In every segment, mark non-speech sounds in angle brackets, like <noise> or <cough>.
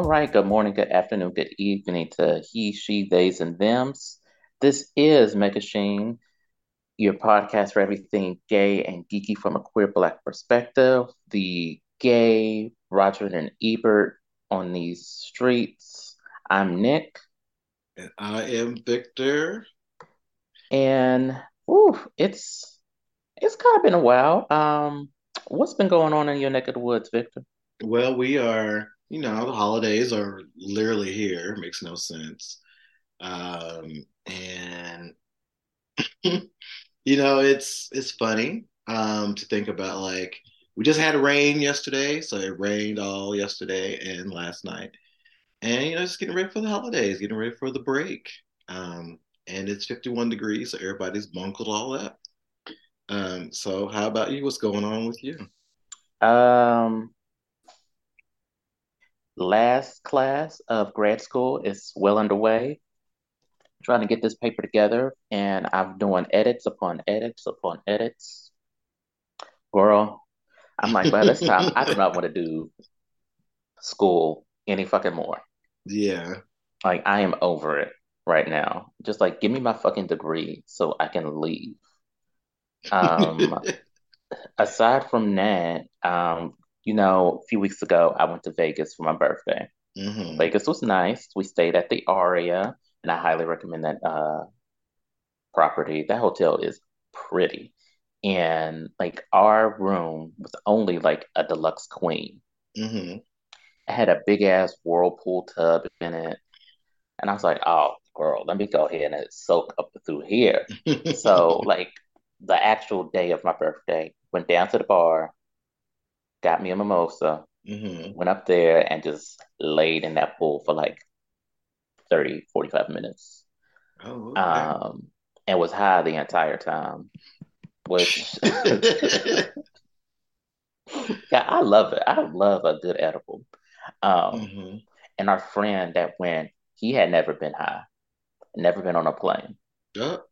All right, good morning, good afternoon, good evening to he, she, theys, and thems. This is Megashine, your podcast for everything gay and geeky from a queer black perspective. The gay Roger and Ebert on these streets. I'm Nick. And I am Victor. And ooh, it's it's kind of been a while. Um, what's been going on in your neck of the woods, Victor? Well, we are, you know, the holidays are literally here. Makes no sense. Um, and <laughs> you know, it's it's funny um to think about like we just had rain yesterday, so it rained all yesterday and last night. And you know, just getting ready for the holidays, getting ready for the break. Um, and it's 51 degrees, so everybody's bunkled all up. Um, so how about you? What's going on with you? Um, last class of grad school is well underway. trying to get this paper together, and I'm doing edits upon edits upon edits. Girl, I'm like, by this time, I do not want to do school any fucking more. Yeah. Like, I am over it right now. Just like, give me my fucking degree so I can leave. Um, <laughs> aside from that, um, you know, a few weeks ago, I went to Vegas for my birthday. hmm Vegas was nice. We stayed at the Aria, and I highly recommend that uh, property. That hotel is pretty. And like our room was only like a deluxe queen. hmm It had a big ass whirlpool tub in it. And I was like, oh, girl, let me go ahead and soak up through here. <laughs> So, like, the actual day of my birthday, went down to the bar, got me a mimosa, hmm went up there and just laid in that pool for like 30, 45 minutes. Oh, okay. Um, and was high the entire time, which <laughs> yeah, I love it. I love a good edible. Um, hmm and our friend that went, he had never been high, never been on a plane. Oh,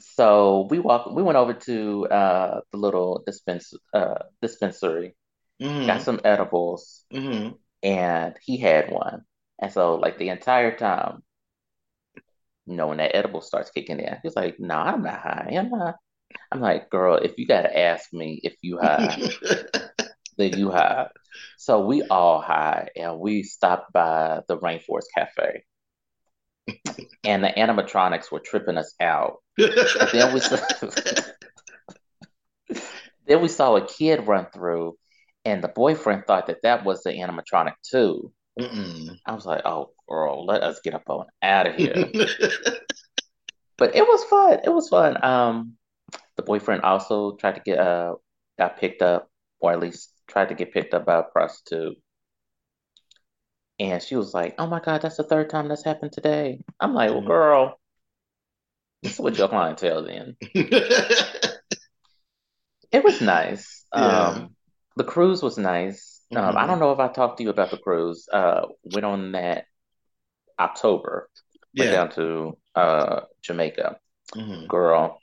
So we walked, we went over to uh the little dispense uh dispensary, got hmm some edibles, hmm and he had one. And so like the entire time, you know, when that edible starts kicking in, he's like, "No, I'm not high. I'm not." I'm like, "Girl, if you gotta ask me if you high, <laughs> then you high." So we all high, and we stopped by the Rainforest Cafe, <laughs> and the animatronics were tripping us out. Then we saw, <laughs> then we saw a kid run through, and the boyfriend thought that that was the animatronic too. Mm-mm. I was like, "Oh, girl, let us get up on out of <laughs> here." But it was fun. It was fun. Um, the boyfriend also tried to get uh got picked up, or at least tried to get picked up by a prostitute. And she was like, "Oh my God, that's the third time that's happened today." I'm like, "Well, Mhm. girl, this is what your clientele then." <laughs> It was nice. Yeah. Um, the cruise was nice. Um, I hmm don't know if I talked to you about the cruise. Uh, went on that October. Went Yeah. down to uh Jamaica. hmm Girl,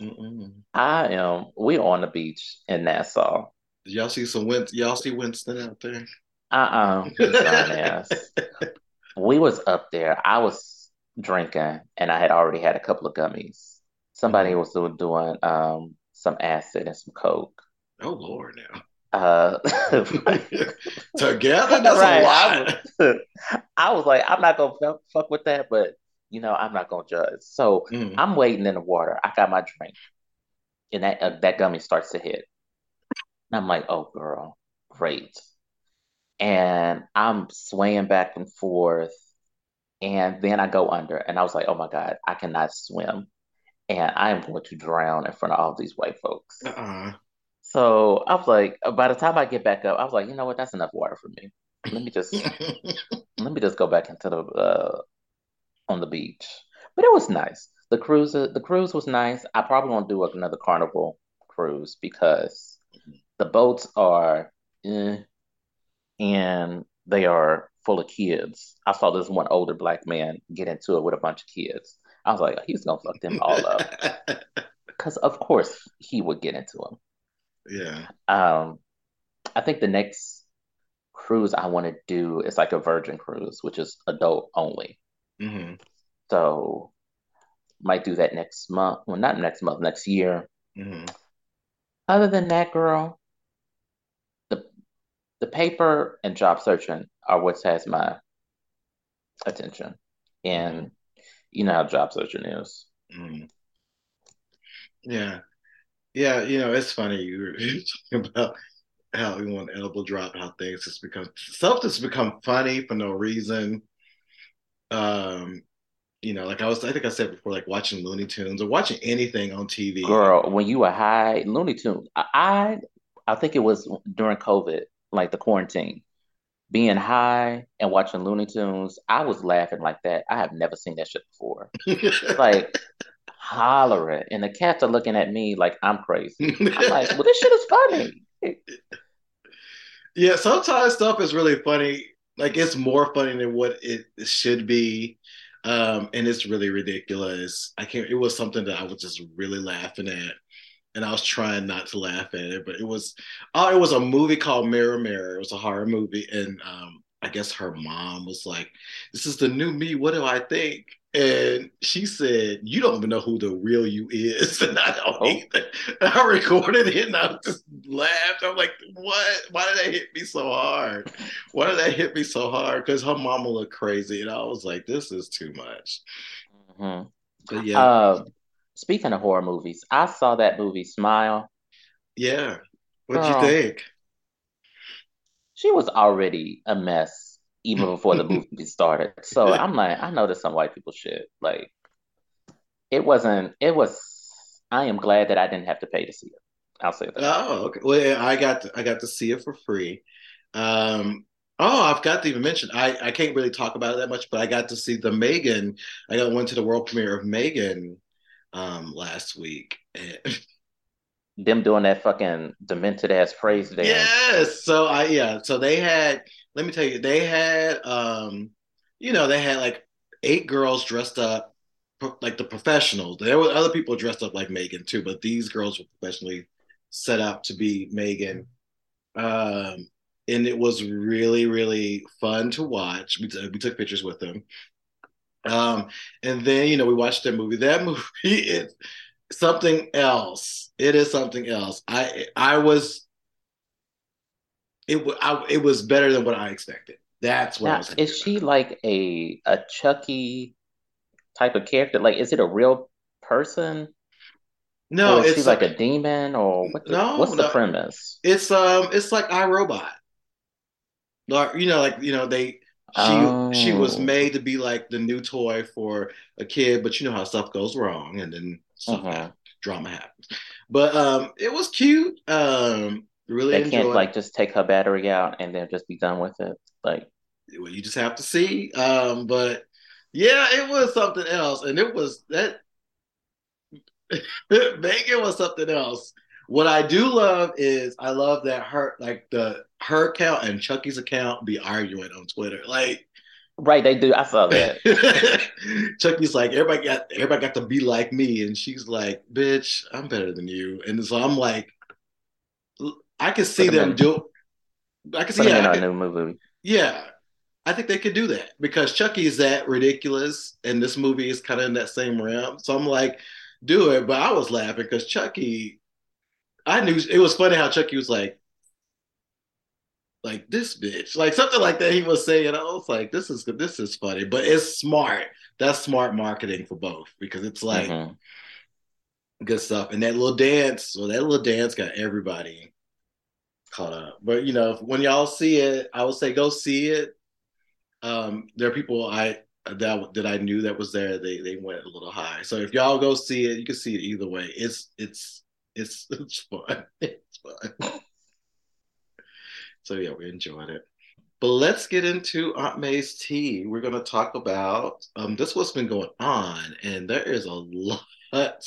Mm-mm. I am. We on the beach in Nassau. Y'all see some Win y'all see Winston out there? Uh-uh, his fine <laughs> ass. We was up there. I was drinking, and I had already had a couple of gummies. Somebody hmm was doing, doing um some acid and some coke. Oh Lord now. Uh, <laughs> Together, that's a right. I lot. was, <laughs> I was like, I'm not gonna fuck, fuck with that, but you know, I'm not gonna judge. So Mhm. I'm waiting in the water. I got my drink, and that uh, that gummy starts to hit. And I'm like, oh girl, great. And I'm swaying back and forth. And then I go under, and I was like, oh my God, I cannot swim. And I am going to drown in front of all these white folks. Uh-uh. So I was like, by the time I get back up, I was like, you know what? That's enough water for me. Let me just <laughs> let me just go back into the uh on the beach. But it was nice. The cruise the cruise was nice. I probably won't do another carnival cruise because the boats are eh, and they are full of kids. I saw this one older black man get into it with a bunch of kids. I was like, he's gonna fuck them all up. <laughs> Because of course he would get into them. Yeah. Um, I think the next cruise I want to do is like a Virgin cruise, which is adult only. hmm So might do that next month. Well, not next month, next year. hmm Other than that, girl, the the paper and job searching are what has my attention. And you know how job searching is. hmm Yeah. Yeah, you know, it's funny you were <laughs> talking about how we want elbow drop, how things just become stuff just become funny for no reason. Um, you know, like I was I think I said before, like watching Looney Tunes or watching anything on TV. Girl, when you were high, Looney Tunes, I I think it was during COVID, like the quarantine, being high and watching Looney Tunes, I was laughing like that. I have never seen that shit before. <laughs> Like hollering, and the cats are looking at me like I'm crazy. I'm <laughs> like, well, this shit is funny. Yeah, sometimes stuff is really funny. Like it's more funny than what it should be. Um, and it's really ridiculous. I can't, it was something that I was just really laughing at. And I was trying not to laugh at it, but it was oh, it was a movie called Mirror Mirror. It was a horror movie. And um, I guess her mom was like, This is the new me. What do I think? And she said, You don't even know who the real you is. <laughs> And I don't Oh, either. And I recorded it and I just laughed. I'm like, What? Why did that hit me so hard? Why did that hit me so hard? Because her mama looked crazy. And I was like, This is too much. mhm. But yeah, Uh, speaking of horror movies, I saw that movie Smile. yeah. What'd you think? she was already a mess even before the <laughs> movie started. So I'm like, I know there's some white people shit. Like, it wasn't, it was, I am glad that I didn't have to pay to see it. I'll say that. Oh, okay. Well, yeah, I got to, I got to see it for free. Um, oh, I've got to even mention I I can't really talk about it that much, but I got to see the Megan. I got went to the world premiere of Megan um last week. And <laughs> Them doing that fucking demented ass praise dance. yes, so I yeah, so they had. Let me tell you, they had um, you know, they had like eight girls dressed up like the professionals. There were other people dressed up like Megan too, but these girls were professionally set up to be Megan um, and it was really really fun to watch. We, t- we took pictures with them, um, and then you know we watched that movie. That <laughs> movie is something else. It is something else. I I was it wa- I, it was better than what I expected. That's what I was is she about. like a a Chucky type of character? Like, is it a real person or No, is she it's like a demon or what the, no what's the no. premise? It's um it's like iRobot. Like you know, like you know, they she she was Oh, made to be like the new toy for a kid, but you know how stuff goes wrong and then stuff hmm happens, drama happens. But um it was cute. Um really They can't it. like just take her battery out and then just be done with it. Like, Well, You just have to see. Um, but yeah, it was something else. And it was that <laughs> Megan was something else. What I do love is I love that her like the her account and Chucky's account be arguing on Twitter. Like right, they do. I saw that. <laughs> Chucky's like, everybody got everybody got to be like me, and she's like, bitch, I'm better than you. And so I'm like, I can see them in, do. I can see, yeah, in I could, new movie. yeah, I think they could do that because Chucky is that ridiculous, and this movie is kind of in that same realm. So I'm like, do it. But I was laughing because Chucky, I knew it was funny how Chucky was like, like this bitch, like something like that. He was saying, I was like, this is this is funny, but it's smart. That's smart marketing for both because it's like hmm good stuff. And that little dance, well, that little dance got everybody caught up. But you know, when y'all see it, I would say go see it. Um, there are people I that that I knew that was there. They they went a little high. So if y'all go see it, you can see it either way. It's it's it's <laughs> it's fun. It's fun. So yeah, we enjoyed it. But let's get into Aunt May's tea. We're going to talk about um, this what's been going on, and there is a lot <laughs>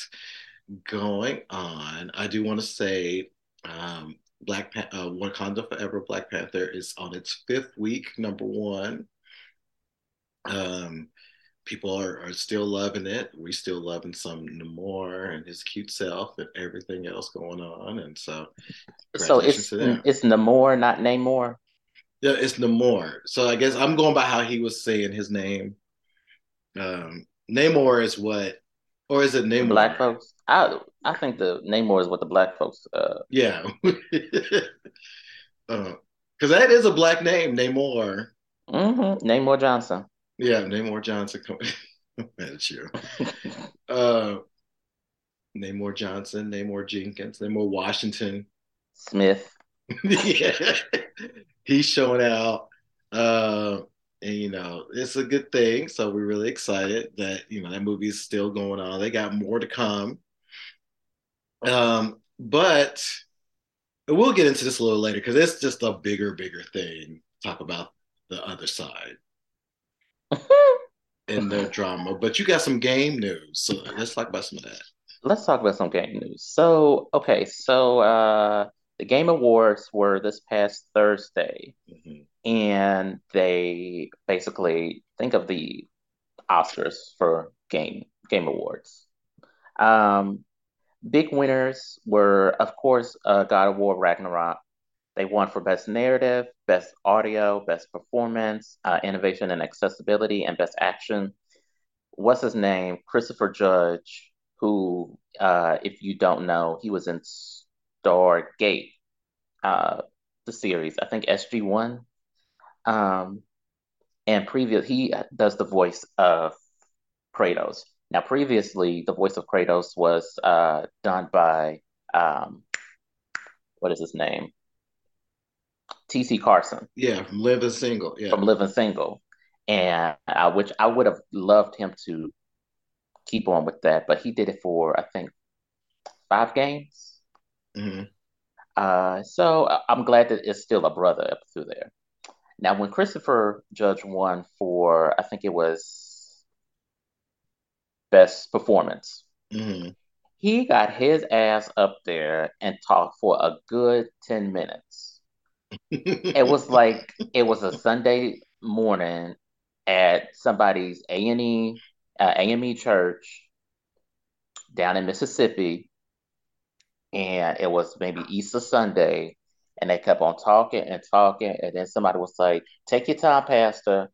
going on. I do want to say um, Black Pan- uh, Wakanda Forever Black Panther is on its fifth week, number one. Um, people are, are still loving it. We still loving some Namor and his cute self and everything else going on. And so, So it's it's Namor, not Namor. Yeah, it's Namor. So I guess I'm going by how he was saying his name. Um, Namor is what, or is it Namor? black folks. I I think the Namor is what the black folks. Uh, Yeah, <laughs> uh, because that is a black name, Namor. hmm Namor Johnson. Yeah, Namor Johnson. That's <laughs> true. <laughs> Uh, Namor Johnson, Namor Jenkins, Namor Washington. Smith. yeah, he's showing out. Uh, and you know, it's a good thing. So we're really excited that you know that movie's still going on. They got more to come. Um, but we'll get into this a little later because it's just a bigger, bigger thing. Talk about the other side <laughs> and their drama. But you got some game news, so let's talk about some of that. Let's talk about some game news. So, okay, so uh the Game Awards were this past Thursday, Mhm. And they basically think of the Oscars for game game awards. Um, big winners were, of course, uh, God of War Ragnarok. They won for Best Narrative, Best Audio, Best Performance, uh, Innovation and Accessibility, and Best Action. What's his name? Christopher Judge, who, uh, if you don't know, he was in Stargate, uh, the series, I think SG-1. Um, and previous, he does the voice of Kratos. Now, previously, the voice of Kratos was uh, done by um, what is his name? T.C. Carson Yeah, from Living Single. Yeah, from Living Single, and uh, which I would have loved him to keep on with that, but he did it for I think five games. hmm Uh, so I'm glad that it's still a brother up through there. Now, when Christopher Judge won for, I think it was Best Performance, hmm he got his ass up there and talked for a good 10 minutes. It was <laughs> like it was a Sunday morning at somebody's A&E, uh, AME church down in Mississippi, and it was maybe Easter Sunday, and they kept on talking and talking, and then somebody was like, "Take your time, Pastor,"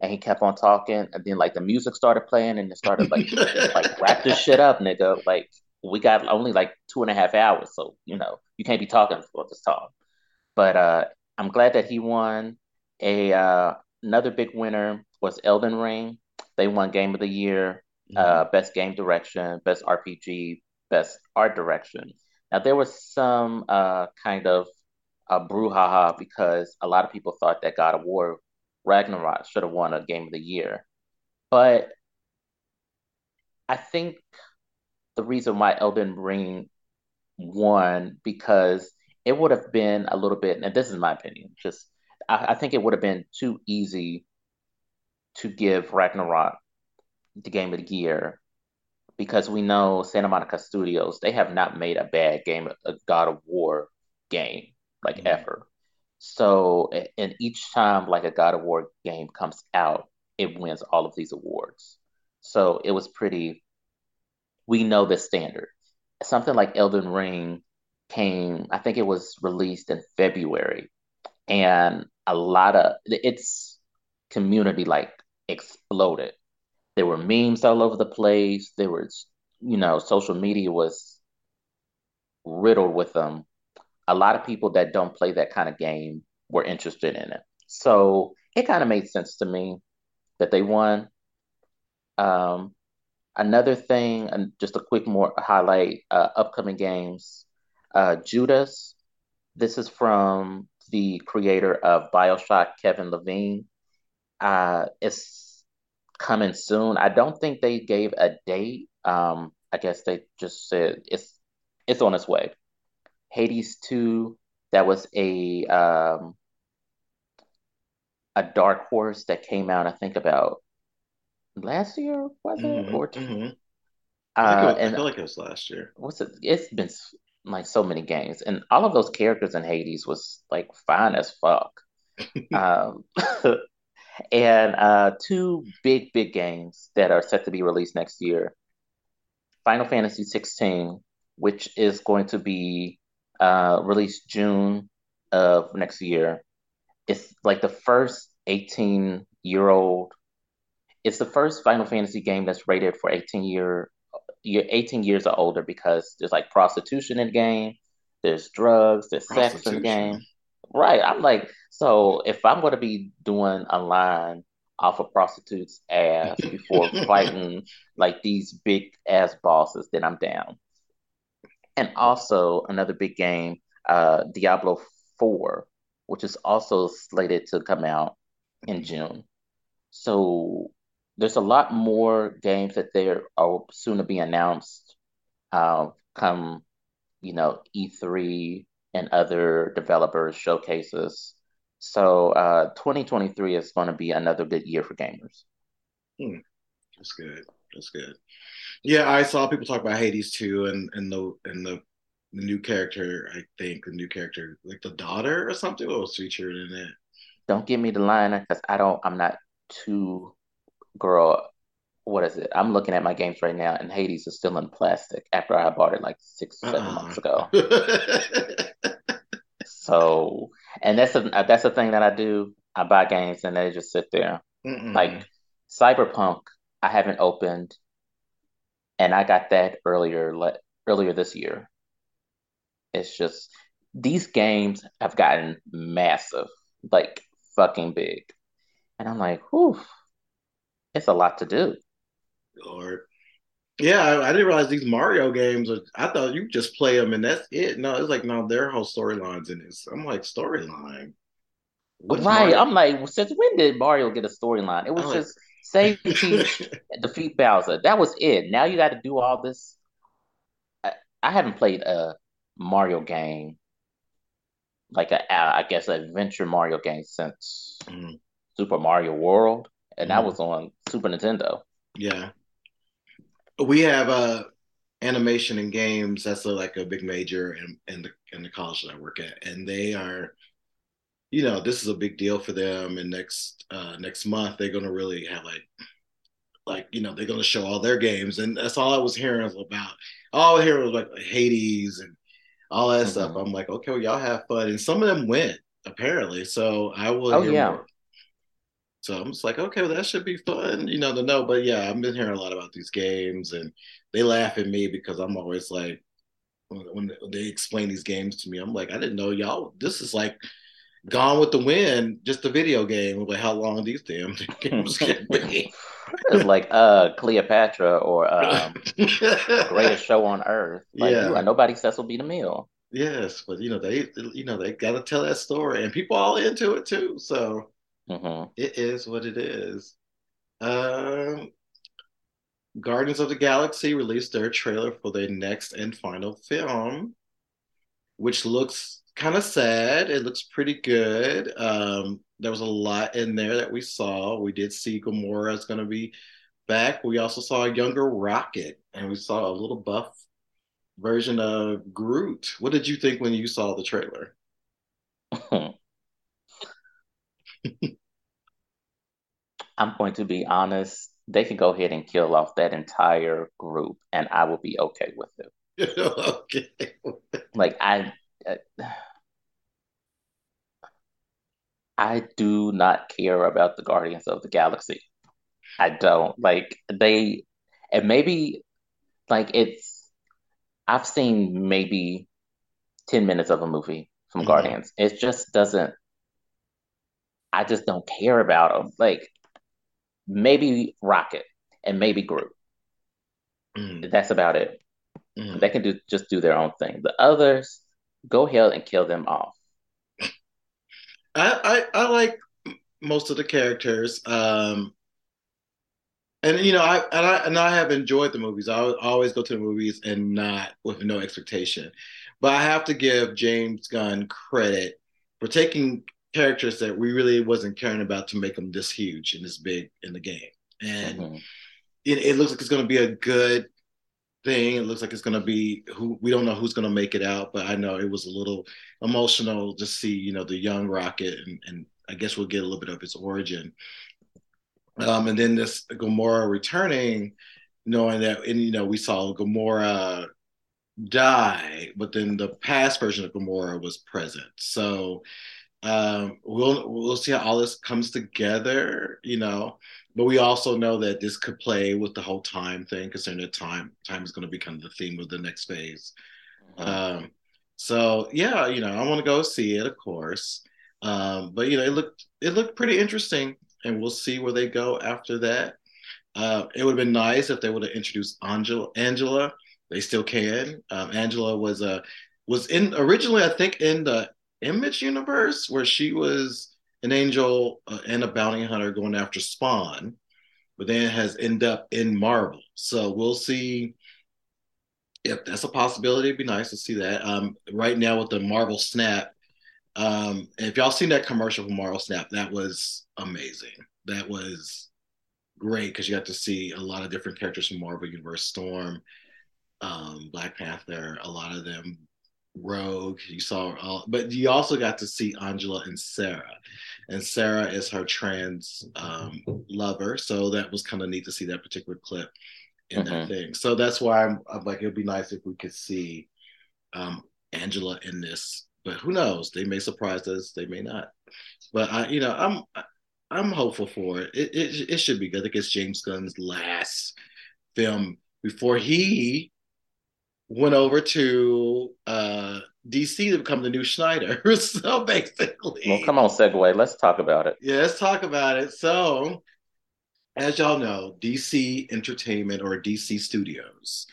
and he kept on talking, and then like the music started playing, and it started like <laughs> like wrap this shit up, nigga. Like we got only like two and a half hours, so you know you can't be talking for this time. But uh, I'm glad that he won. A uh, another big winner was Elden Ring. They won Game of the Year, uh, Mhm. Best Game Direction, Best RPG, Best Art Direction. Now there was some uh, kind of a brouhaha because a lot of people thought that God of War Ragnarok should have won a Game of the Year, but I think the reason why Elden Ring won because it would have been a little bit, and this is my opinion, just I, I think it would have been too easy to give Ragnarok the game of the year because we know Santa Monica Studios, they have not made a bad game, a God of War game, like Mhm. ever. So, and each time like a God of War game comes out, it wins all of these awards. So it was pretty, we know the standard. Something like Elden Ring came, I think it was released in February, and a lot of its community like exploded. There were memes all over the place. There was, you know, social media was riddled with them. A lot of people that don't play that kind of game were interested in it. So it kind of made sense to me that they won. Um, another thing, and just a quick more highlight, uh, upcoming games. Uh, Judas, this is from the creator of BioShock, Kevin Levine. Uh, it's coming soon. I don't think they gave a date. Um, I guess they just said it's it's on its way. Hades 2, that was a um a dark horse that came out, I think about last year, was it? hmm Or hmm I think it uh I feel like it was last year. what's it? It's been like so many games, and all of those characters in Hades was like fine as fuck. <laughs> Um, <laughs> and uh, two big, big games that are set to be released next year. Final Fantasy 16, which is going to be uh, released June of next year, it's like the first 18 year old. It's the first Final Fantasy game that's rated for 18 year, year 18 years or older because there's like prostitution in the game, there's drugs, there's sex in the game. Right. I'm like, so if I'm going to be doing a line off a prostitute's ass before <laughs> fighting like these big ass bosses, then I'm down. And also another big game, uh, Diablo 4, which is also slated to come out in June. So there's a lot more games that there are soon to be announced uh, come, you know, E3 and other developers showcases. So uh, 2023 is going to be another good year for gamers. Hmm. That's good. That's good. Yeah, I saw people talk about Hades too, and and the and the the new character. I think the new character, like the daughter or something, was featured in it. Don't give me the line because I don't. I'm not too girl. What is it? I'm looking at my games right now, and Hades is still in plastic after I bought it like 6 7 uh-uh. months ago. <laughs> So, and that's a uh, that's the thing that I do. I buy games and they just sit there. Mm-mm. Like Cyberpunk, I haven't opened, and I got that earlier le- earlier this year. It's just these games have gotten massive, like fucking big, and I'm like, whew, it's a lot to do. Lord. Yeah, I, I, didn't realize these Mario games. Are, I thought you just play them and that's it. No, it's like no, their whole storylines in this. I'm like storyline. Right. Mario? I'm like, since when did Mario get a storyline? It was I'm just like... save <laughs> the Peach, defeat Bowser. That was it. Now you got to do all this. I, I, haven't played a Mario game, like a I guess an adventure Mario game since mm. Super Mario World, and mm. that was on Super Nintendo. Yeah we have uh animation and games that's a, like a big major in, in the in the college that I work at, and they are, you know, this is a big deal for them. And next uh, next month they're gonna really have like, like you know, they're gonna show all their games, and that's all I was hearing about. All I hear was like Hades and all that mm-hmm. stuff. I'm like, okay, well, y'all have fun, and some of them went apparently. So I will. Oh yeah. More. So I'm just like, okay, well, that should be fun, you know, to know. But yeah, I've been hearing a lot about these games, and they laugh at me because I'm always like, when they explain these games to me, I'm like, I didn't know y'all. This is like Gone with the Wind, just a video game. Like how long these damn <laughs> games can be. it's like uh Cleopatra or um, <laughs> Greatest Show on Earth. Like, yeah, nobody says will be the meal. Yes, but you know they, you know they got to tell that story, and people all into it too. So Mm-hmm. It is what it is. Um, Guardians of the Galaxy released their trailer for their next and final film, which looks kind of sad. It looks pretty good. Um, there was a lot in there that we saw. We did see Gamora is going to be back. We also saw a younger Rocket, and we saw a little buff version of Groot. What did you think when you saw the trailer? <laughs> I'm going to be honest. They can go ahead and kill off that entire group, and I will be okay with it. <laughs> okay. like I, I do not care about the Guardians of the Galaxy. I don't like they, and maybe like it's. I've seen maybe ten minutes of a movie from mm-hmm. Guardians. It just doesn't. I just don't care about them. Like maybe Rocket, and maybe Groot. Mm. That's about it. Mm. They can do just do their own thing. The others, go ahead and kill them off. I, I, I like most of the characters. Um, and you know, I and I and I have enjoyed the movies. I always go to the movies and not with no expectation. But I have to give James Gunn credit for taking characters that we really wasn't caring about to make them this huge and this big in the game. And mm-hmm. it, it, looks like it's going to be a good thing. It looks like it's going to be who we don't know who's going to make it out, but I know it was a little emotional to see, you know, the young Rocket, and, and I guess we'll get a little bit of its origin. Um, and then this Gamora returning, knowing that, and you know, we saw Gamora die, but then the past version of Gamora was present. So Um, we'll we'll see how all this comes together, you know. But we also know that this could play with the whole time thing, considering that time time is going to become the theme of the next phase. Mm-hmm. Um, so yeah, you know, I want to go see it, of course. Um, but you know, it looked it looked pretty interesting, and we'll see where they go after that. Uh, it would have been nice if they would have introduced Angela. Angela, they still can. Um, Angela was a was in originally, I think, in the Image universe where she was an angel uh, and a bounty hunter going after Spawn, but then has ended up in Marvel. So we'll see if that's a possibility. It'd be nice to see that. Um, right now with the Marvel Snap, um, if y'all seen that commercial for Marvel Snap, that was amazing. That was great because you got to see a lot of different characters from Marvel Universe, Storm, um, Black Panther, a lot of them Rogue. You saw all, but you also got to see Angela and Sarah, and Sarah is her trans um, lover. So that was kind of neat to see that particular clip in mm-hmm. that thing. So that's why I'm, I'm, like, it'd be nice if we could see um, Angela in this. But who knows? They may surprise us. They may not. But I, you know, I'm I'm hopeful for it. It it, it should be good. I think it's James Gunn's last film before he went over to uh, DC to become the new Snyder. <laughs> so basically, well, come on, segue. Let's talk about it. Yeah, let's talk about it. So, as y'all know, DC Entertainment or DC Studios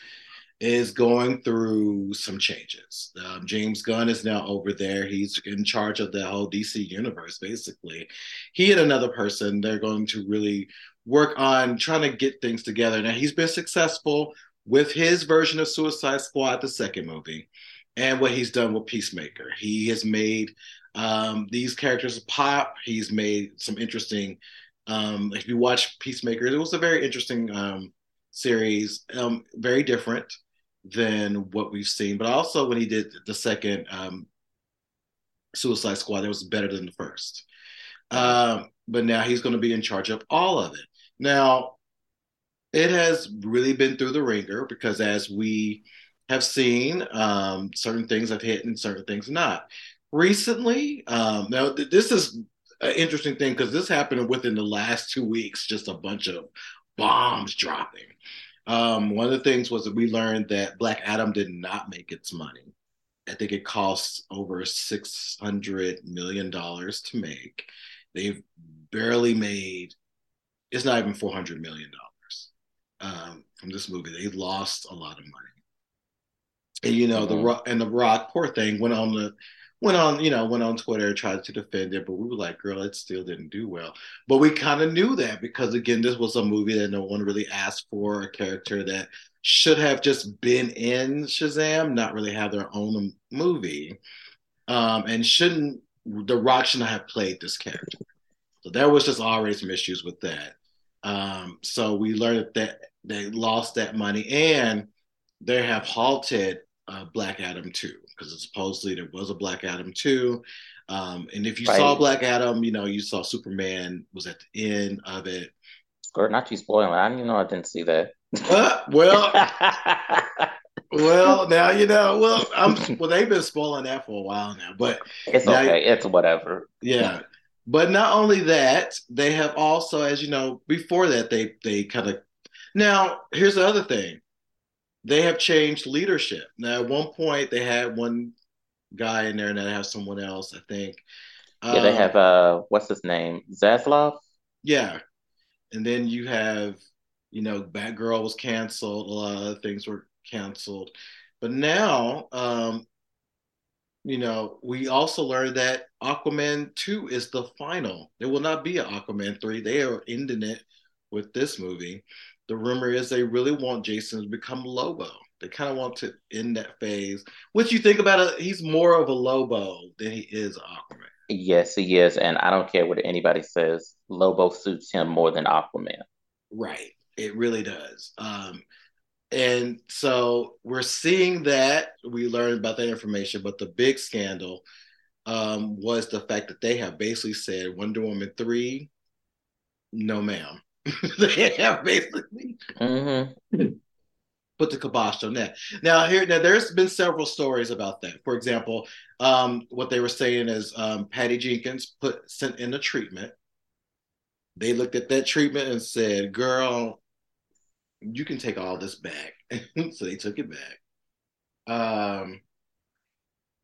is going through some changes. Um, James Gunn is now over there. He's in charge of the whole DC universe, basically. He and another person, they're going to really work on trying to get things together. Now, he's been successful with his version of Suicide Squad, the second movie, and what he's done with Peacemaker. He has made um, these characters pop. He's made some interesting. Um, if you watch Peacemaker, it was a very interesting um, series, um, very different than what we've seen. But also when he did the second um, Suicide Squad, it was better than the first. Um, but now he's going to be in charge of all of it. Now, it has really been through the ringer because as we have seen, um, certain things have hit and certain things not. Recently, um, now th- this is an interesting thing because this happened within the last two weeks, just a bunch of bombs dropping. Um, one of the things was that we learned that Black Adam did not make its money. I think it costs over six hundred million dollars to make. They've barely made. It's not even four hundred million dollars um, from this movie. They lost a lot of money. And you know, mm-hmm. the rock and the rock, poor thing, went on the went on, you know, went on Twitter, tried to defend it, but we were like, girl, it still didn't do well. But we kind of knew that because again, this was a movie that no one really asked for, a character that should have just been in Shazam, not really have their own movie. Um, and shouldn't the Rock shouldn't have played this character. So there was just already some issues with that. Um, so we learned that they lost that money and they have halted uh, Black Adam 2 because supposedly there was a Black Adam 2. Um, and if you right. saw Black Adam, you know, you saw Superman was at the end of it. Or not you spoiling. I didn't know I didn't see that. Uh, well, <laughs> well, now you know. Well, I'm well. They've been spoiling that for a while now, but it's okay. it's whatever. Yeah, but not only that, they have also, as you know, before that they they kind of now here's the other thing. They have changed leadership. Now at one point they had one guy in there and now they have someone else, I think. Yeah, they have uh what's his name? Zaslav? Yeah. And then you have, you know, Batgirl was canceled, a lot of other things were canceled. But now um you know, we also learned that Aquaman 2 is the final. There will not be an Aquaman 3. They are ending it with this movie. The rumor is they really want Jason to become Lobo. They kind of want to end that phase. What you think about it? He's more of a Lobo than he is Aquaman. Yes, he is. And I don't care what anybody says. Lobo suits him more than Aquaman. Right. It really does. Um, and so we're seeing that we learned about that information but the big scandal um, was the fact that they have basically said wonder woman 3 no ma'am <laughs> they have basically mm-hmm. <laughs> put the kibosh on that. Now here, now there's been several stories about that. For example, um, what they were saying is um, Patty Jenkins put sent in a treatment. They looked at that treatment and said, "Girl, you can take all this back." <laughs> so they took it back. Um,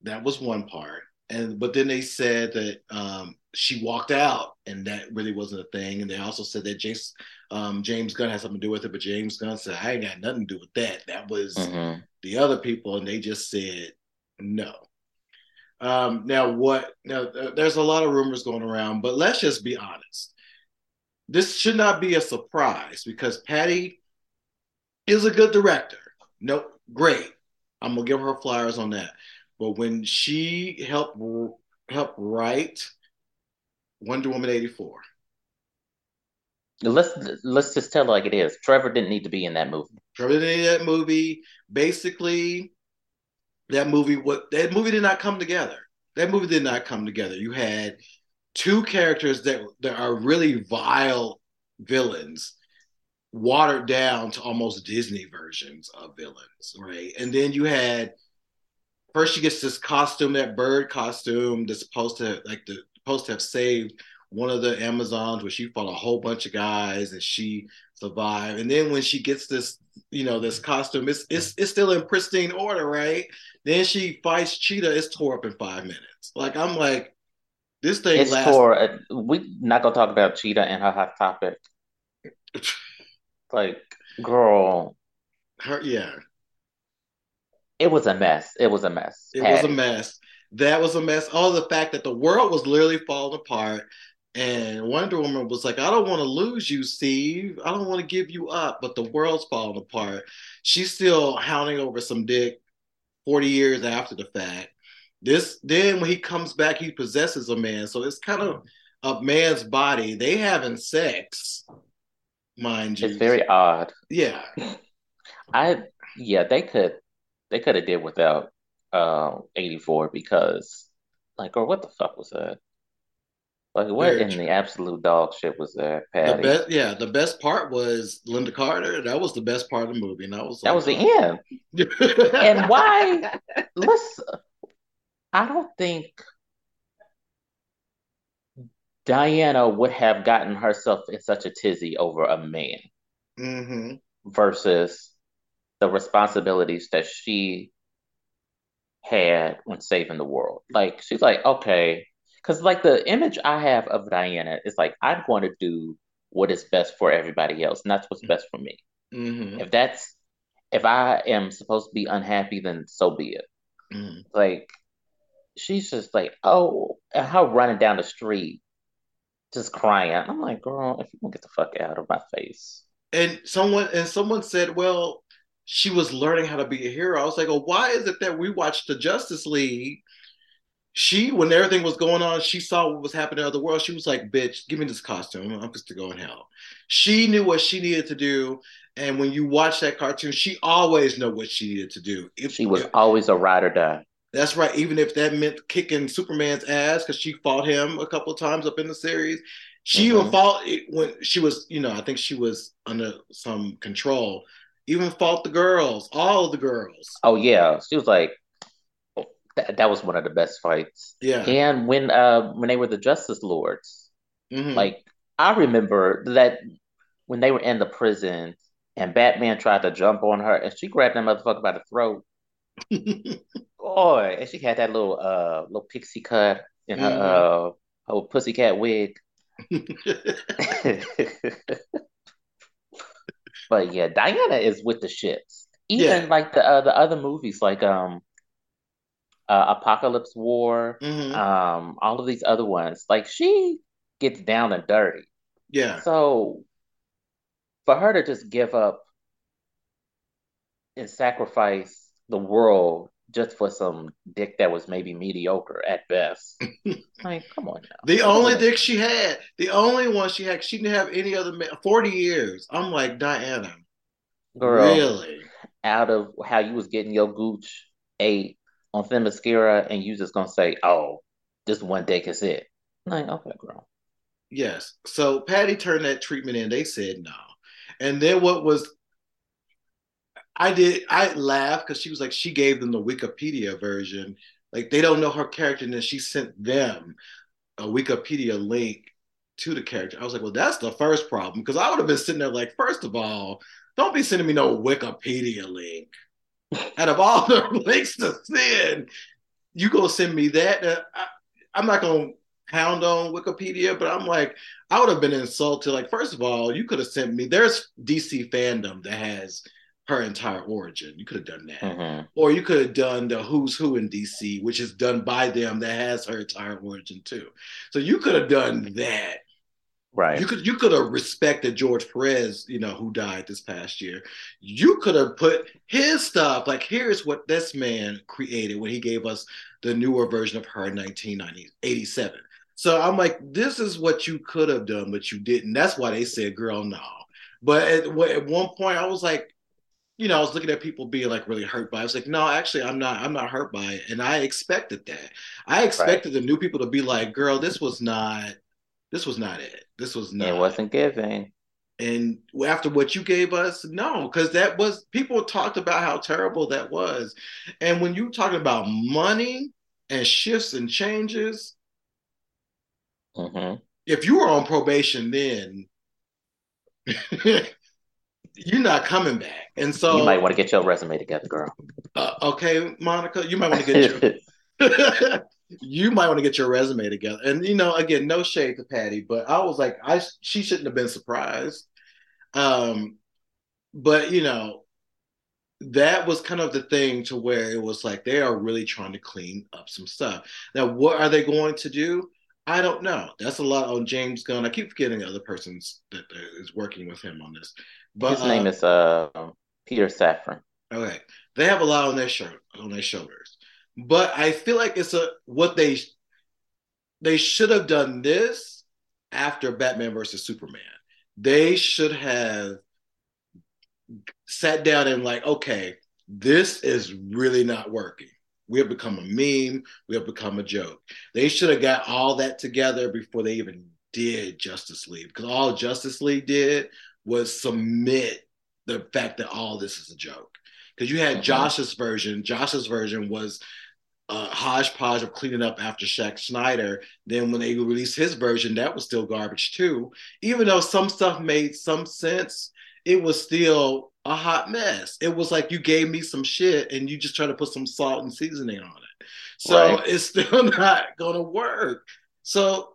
that was one part, and but then they said that um, she walked out, and that really wasn't a thing. And they also said that James um, James Gunn had something to do with it, but James Gunn said, "I ain't got nothing to do with that. That was mm-hmm. the other people," and they just said no. Um, now, what? Now, there's a lot of rumors going around, but let's just be honest. This should not be a surprise because Patty is a good director. No, great. I'm gonna give her flowers on that. But when she helped help write Wonder Woman 84. Let's let's just tell it like it is. Trevor didn't need to be in that movie. Trevor didn't need that movie. Basically, that movie what that movie did not come together. That movie did not come together. You had two characters that that are really vile villains watered down to almost Disney versions of villains, right? And then you had first she gets this costume, that bird costume that's supposed to like the supposed to have saved one of the Amazons where she fought a whole bunch of guys and she survived. And then when she gets this, you know, this costume, it's it's it's still in pristine order, right? Then she fights Cheetah, it's tore up in five minutes. Like I'm like, this thing it's lasts- for uh, we not gonna talk about Cheetah and her hot topic. <laughs> like, girl. Her yeah. It was a mess. It was a mess. It Patty. was a mess. That was a mess. All the fact that the world was literally falling apart. And Wonder Woman was like, I don't want to lose you, Steve. I don't want to give you up, but the world's falling apart. She's still hounding over some dick 40 years after the fact. This then when he comes back, he possesses a man. So it's kind of mm-hmm. a man's body. They having sex, mind you. It's very odd. Yeah. <laughs> I yeah, they could they could have did without uh 84 because like or what the fuck was that? Like what Very in true. the absolute dog shit was that, Patty? The best, yeah, the best part was Lynda Carter. That was the best part of the movie, and that was like, that was the end. and why? <laughs> Let's. I don't think Diana would have gotten herself in such a tizzy over a man mm-hmm. versus the responsibilities that she had when saving the world. Like she's like, okay, because like the image I have of Diana is like I'm going to do what is best for everybody else, and that's what's best for me. Mm-hmm. If that's if I am supposed to be unhappy, then so be it. Mm-hmm. Like she's just like, oh, and her running down the street, just crying. I'm like, girl, if you don't get the fuck out of my face. And someone and someone said, well, she was learning how to be a hero. I was like, well, why is it that we watched the Justice League she when everything was going on, she saw what was happening in the world. She was like, "Bitch, give me this costume. I'm just to go in hell." She knew what she needed to do, and when you watch that cartoon, she always know what she needed to do. If, she was if, always a ride or die. That's right. Even if that meant kicking Superman's ass because she fought him a couple of times up in the series, she mm-hmm. even fought when she was, you know, I think she was under some control. Even fought the girls, all the girls. Oh yeah, she was like, that, that was one of the best fights. Yeah. And when uh when they were the Justice Lords, mm-hmm. like I remember that when they were in the prison and Batman tried to jump on her and she grabbed that motherfucker by the throat. <laughs> Boy, and she had that little uh little pixie cut in her mm-hmm. uh her pussycat wig. <laughs> but yeah, Diana is with the shits. Even yeah. like the uh, the other movies, like um uh, Apokolips War, mm-hmm. um, all of these other ones. Like she gets down and dirty. Yeah. So for her to just give up and sacrifice the world just for some dick that was maybe mediocre at best. <laughs> like, come on now. The only dick she had, the only one she had, she didn't have any other man. 40 years. I'm like, Diana. Girl, really? Out of how you was getting your gooch ate on Themyscira and you just gonna say, "Oh, this one dick is it." like, okay, girl. Yes. So Patty turned that treatment in. They said no, and then what was I did. I laughed because she was like, she gave them the Wikipedia version. Like they don't know her character, and then she sent them a Wikipedia link to the character. I was like, well, that's the first problem because I would have been sitting there like, first of all, don't be sending me no Wikipedia link. Out of all <laughs> the links to send, you gonna send me that? I, I'm not gonna pound on Wikipedia, but I'm like, I would have been insulted. Like, first of all, you could have sent me. There's DC fandom that has her entire origin. You could have done that, mm-hmm. or you could have done the Who's Who in DC, which is done by them that has her entire origin too. So you could have done that. Right. You could you could have respected George Perez, you know, who died this past year. You could have put his stuff like here's what this man created when he gave us the newer version of her in 1987. So I'm like, this is what you could have done, but you didn't. That's why they said, "Girl, no." But at, at one point, I was like, you know, I was looking at people being like really hurt by it. I was like, no, actually, I'm not. I'm not hurt by it, and I expected that. I expected right. the new people to be like, "Girl, this was not. This was not it. This was not. It wasn't giving." And after what you gave us, no, because that was people talked about how terrible that was, and when you talking about money and shifts and changes, mm-hmm. if you were on probation then. <laughs> you're not coming back. And so you might want to get your resume together, girl. Uh, okay, Monica, you might want to get your <laughs> you might want to get your resume together. And you know, again, no shade to Patty, but I was like, I she shouldn't have been surprised. Um, but you know, that was kind of the thing to where it was like they are really trying to clean up some stuff. Now, what are they going to do? I don't know. That's a lot on James Gunn. I keep forgetting the other persons that is working with him on this. But his name uh, is uh Peter Safran. Okay, they have a lot on their shirt on their shoulders, but I feel like it's a what they they should have done this after Batman versus Superman. They should have sat down and like, okay, this is really not working. We have become a meme. We have become a joke. They should have got all that together before they even did Justice League because all Justice League did was submit the fact that all this is a joke. Because you had mm-hmm. Joss's version. Joss's version was a hodgepodge of cleaning up after Zack Snyder. Then when they released his version, that was still garbage too. Even though some stuff made some sense, it was still a hot mess. It was like you gave me some shit and you just try to put some salt and seasoning on it. So right. it's <laughs> still not going to work. So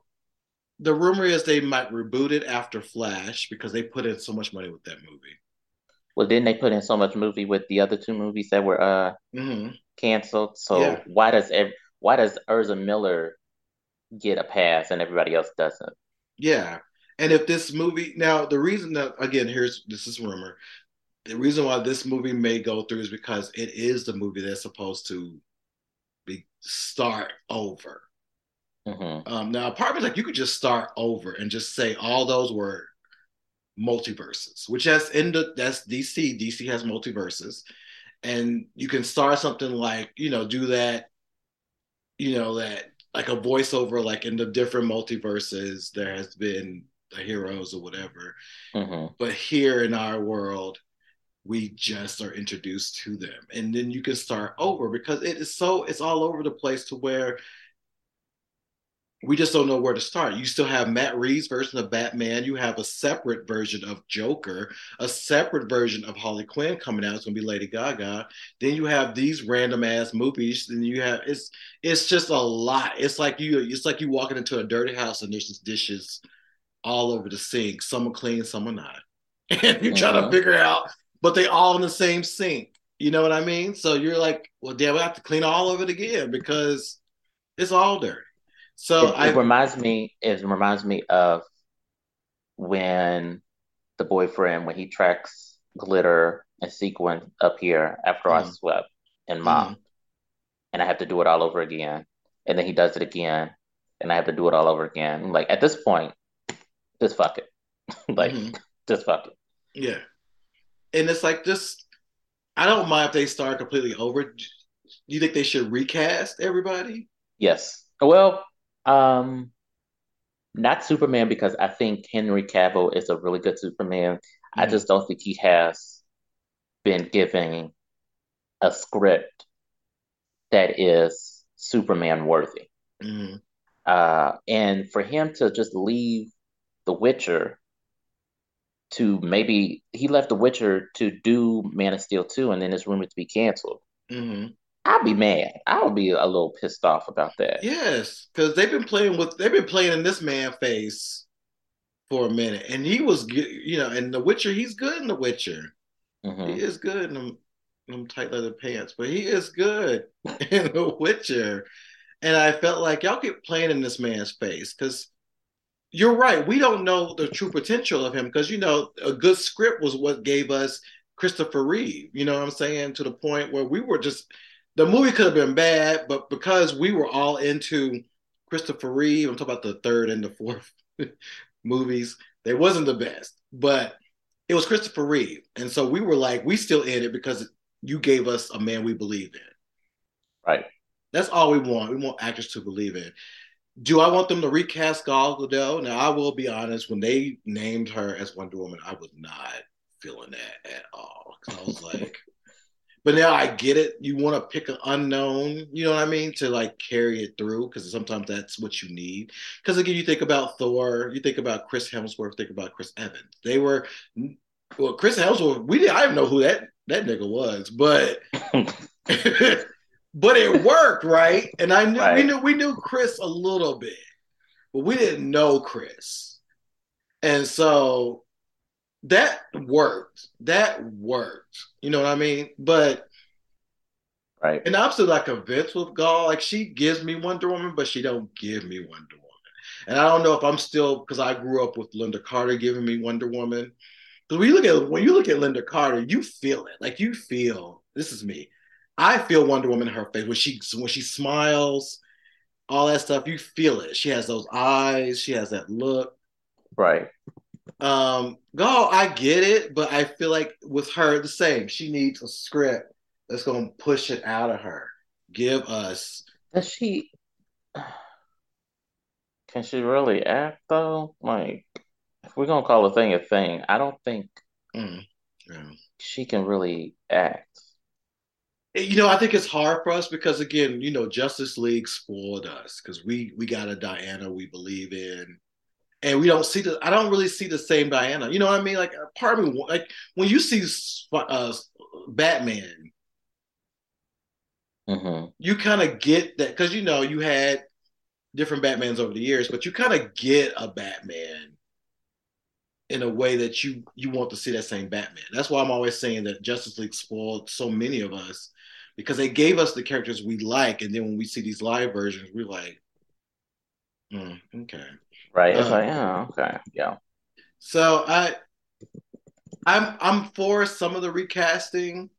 the rumor is they might reboot it after Flash because they put in so much money with that movie. Well, didn't they put in so much movie with the other two movies that were uh mm-hmm. canceled? So yeah. why does ev- why does Ezra Miller get a pass and everybody else doesn't? Yeah, and if this movie now the reason that again here's this is rumor, the reason why this movie may go through is because it is the movie that's supposed to be start over. Mm-hmm. Um, now, part of like you could just start over and just say all those were multiverses, which has in the that's DC. DC has multiverses, and you can start something like you know do that, you know that like a voiceover like in the different multiverses there has been the heroes or whatever, mm-hmm. but here in our world we just are introduced to them and then you can start over because it is so it's all over the place to where we just don't know where to start. You still have Matt Reeves' version of Batman. You have a separate version of Joker, a separate version of Harley Quinn coming out. It's gonna be Lady Gaga. Then you have these random ass movies. Then you have it's it's just a lot. It's like you it's like you walking into a dirty house and there's just dishes all over the sink. Some are clean, some are not, <laughs> and you're trying to uh-huh. figure out. But they all in the same sink. You know what I mean? So you're like, well, damn, we have to clean all of it again because it's all dirty. So it, I, it reminds me. It reminds me of when the boyfriend when he tracks glitter and sequin up here after mm-hmm. I swept and mopped, mm-hmm. and I have to do it all over again, and then he does it again, and I have to do it all over again. Like at this point, just fuck it, <laughs> like mm-hmm. just fuck it. Yeah, and it's like just I don't mind if they start completely over. Do you think they should recast everybody? Yes. Well, um, not Superman because I think Henry Cavill is a really good Superman. Mm-hmm. I just don't think he has been given a script that is Superman worthy. Mm-hmm. Uh, and for him to just leave The Witcher to maybe he left The Witcher to do Man of Steel 2 and then it's rumored to be canceled. Mm-hmm. I'd be mad. I would be a little pissed off about that. Yes, because they've been playing with they've been playing in this man face for a minute, and he was good, you know. And The Witcher, he's good in The Witcher. Mm-hmm. He is good in them, them tight leather pants, but he is good <laughs> in The Witcher. And I felt like y'all keep playing in this man's face because you're right. We don't know the true potential of him because you know a good script was what gave us Christopher Reeve. You know what I'm saying? To the point where we were just the movie could have been bad, but because we were all into Christopher Reeve, I'm talking about the third and the fourth <laughs> movies, they wasn't the best, but it was Christopher Reeve, and so we were like, we still in it because you gave us a man we believe in. Right. That's all we want. We want actors to believe in. Do I want them to recast Gal Gadot? Now, I will be honest. When they named her as Wonder Woman, I was not feeling that at all. I was like, <laughs> but now I get it. You want to pick an unknown, you know what I mean, to like carry it through because sometimes that's what you need. Because again, you think about Thor, you think about Chris Hemsworth, think about Chris Evans. They were well, Chris Hemsworth. We didn't. I didn't know who that that nigga was, but <laughs> but it worked, right? And I knew right. we knew we knew Chris a little bit, but we didn't know Chris, and so that worked. That worked. You know what I mean? But right. And I'm still like a convinced with Gal. Like she gives me Wonder Woman, but she don't give me Wonder Woman. And I don't know if I'm still because I grew up with Lynda Carter giving me Wonder Woman. Because when you look at when you look at Lynda Carter, you feel it. Like you feel this is me. I feel Wonder Woman in her face when she when she smiles, all that stuff. You feel it. She has those eyes. She has that look. Right. Um, Gal, I get it, but I feel like with her the same. She needs a script that's gonna push it out of her. Give us. Does she? Can she really act though? Like, if we're gonna call a thing a thing, I don't think mm, yeah. she can really act. You know, I think it's hard for us because again, you know, Justice League spoiled us because we we got a Diana we believe in and we don't see the I don't really see the same Diana. You know what I mean? Like part of me like when you see uh, Batman, mm-hmm. you kind of get that because you know you had different Batmans over the years, but you kind of get a Batman in a way that you you want to see that same Batman. That's why I'm always saying that Justice League spoiled so many of us because they gave us the characters we like, and then when we see these live versions, we're like, mm, okay. Right. It's uh, like, oh, okay. Yeah. So I I'm I'm for some of the recasting.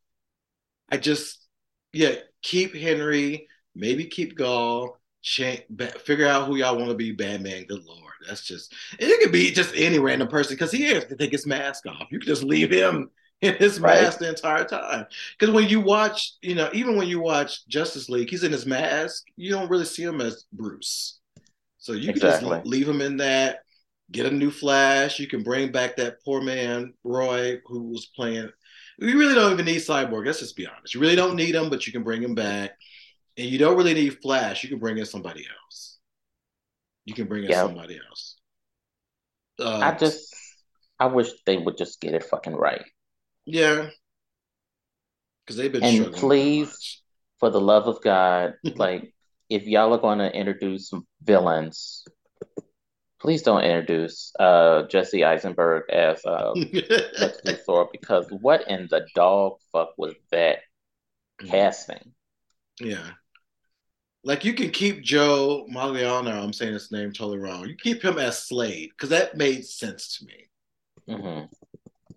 I just yeah, keep Henry, maybe keep Gal, change, figure out who y'all want to be Batman. Good lord. That's just it could be just any random person because he has to take his mask off. You can just leave him <laughs> in his right. mask the entire time. Because when you watch, you know, even when you watch Justice League, he's in his mask. You don't really see him as Bruce. So you exactly. can just leave him in that, get a new Flash. You can bring back that poor man Roy who was playing. We really don't even need Cyborg. Let's just be honest. You really don't need him, but you can bring him back. And you don't really need Flash. You can bring in somebody else. You can bring in yep. somebody else. Uh, I just, I wish they would just get it fucking right. Yeah. Because they've been and please, for the love of God, <laughs> like if y'all are going to introduce villains, please don't introduce uh, Jesse Eisenberg as uh, <laughs> Lex Luthor because what in the dog fuck was that casting? Yeah. Like you can keep Joe Manganiello, I'm saying his name totally wrong. You keep him as Slade because that made sense to me. Mm-hmm.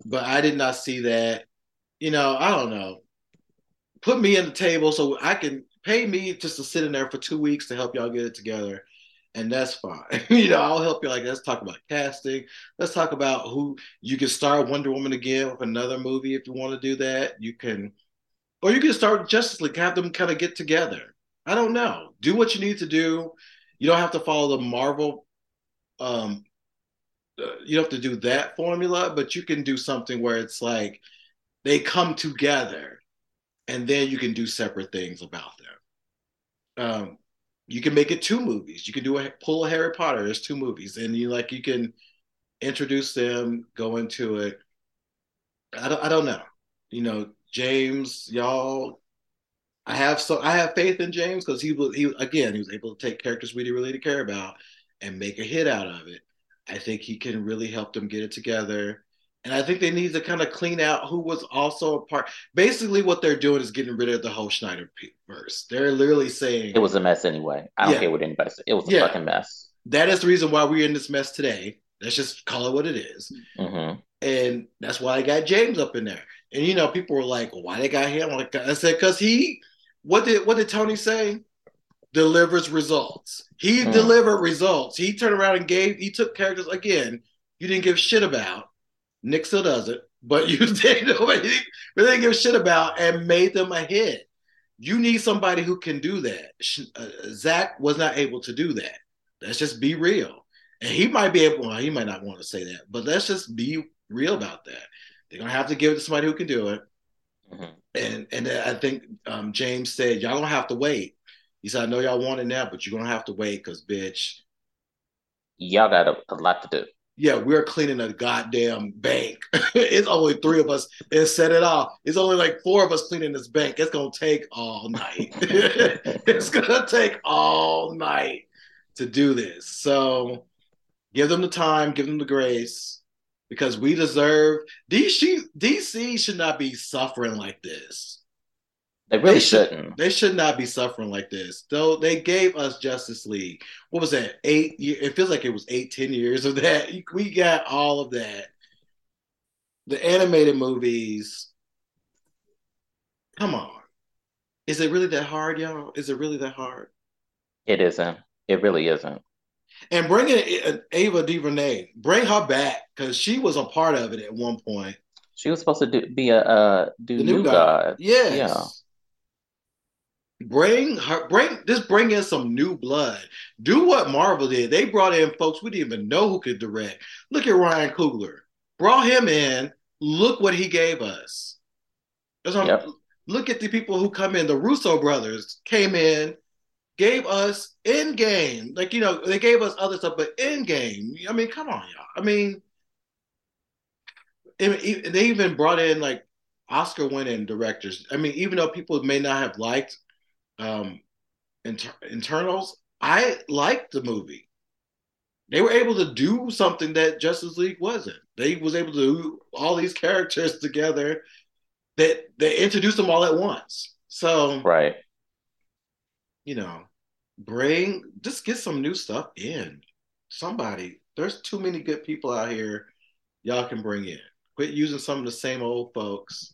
But I did not see that. You know, I don't know. Put me in the table so I can pay me just to sit in there for two weeks to help y'all get it together and that's fine. <laughs> you know, I'll help you. Like, let's talk about casting. Let's talk about who you can start Wonder Woman again with another movie if you want to do that. You can, or you can start Justice League. Have them kind of get together. I don't know. Do what you need to do. You don't have to follow the Marvel. Um, uh, you don't have to do that formula, but you can do something where it's like they come together, and then you can do separate things about them. Um, you can make it two movies. You can do a pull a Harry Potter. There's two movies, and you like you can introduce them, go into it. I don't I don't know. You know, James, y'all. I have so I have faith in James because he was he again he was able to take characters we didn't really care about and make a hit out of it. I think he can really help them get it together. And I think they need to kind of clean out who was also a part. Basically, what they're doing is getting rid of the whole Snyder verse. They're literally saying it was a mess anyway. I don't yeah. care what anybody says. It was a yeah. fucking mess. That is the reason why we're in this mess today. Let's just call it what it is. Mm-hmm. And that's why I got James up in there. And you know, people were like, "Why they got him?" I said, "Cause he, what did what did Tony say? Delivers results. He mm. delivered results. He turned around and gave. He took characters again. You didn't give shit about. Nick still does it, but <laughs> you didn't. Nobody really didn't give shit about and made them a hit. You need somebody who can do that. Zack was not able to do that. Let's just be real. And he might be able. Well, he might not want to say that, but let's just be real about that. They're gonna have to give it to somebody who can do it. Mm-hmm. And and I think um, James said, y'all don't have to wait. He said, I know y'all want it now, but you're gonna have to wait because bitch. Y'all got a, a lot to do yeah, we're cleaning a goddamn bank. <laughs> it's only three of us and set it off. It's only like four of us cleaning this bank. It's gonna take all night. <laughs> it's gonna take all night to do this. So give them the time, give them the grace, because we deserve DC. DC should not be suffering like this. They really they should, shouldn't. They should not be suffering like this. Though they gave us Justice League. What was that? Eight. It feels like it was eight, ten years of that. We got all of that. The animated movies. Come on. Is it really that hard, y'all? Is it really that hard? It isn't. It really isn't. And bring in Ava DuVernay. Bring her back because she was a part of it at one point. She was supposed to do, be a uh, do the new, new God. God. Yes. Yeah. Bring her, bring just bring in some new blood. Do what Marvel did. They brought in folks we didn't even know who could direct. Look at Ryan Coogler. Brought him in. Look what he gave us. Yep. Look at the people who come in. The Russo brothers came in, gave us Endgame. Like, you know, they gave us other stuff, but Endgame. I mean, come on, y'all. I mean, they even brought in like Oscar winning directors. I mean, even though people may not have liked um, inter- Eternals, I liked the movie. They were able to do something that Justice League wasn't. They was able to do all these characters <laughs> together that they introduced them all at once. So right, you know, bring just get some new stuff in. Somebody, there's too many good people out here. Y'all can bring in. Quit using some of the same old folks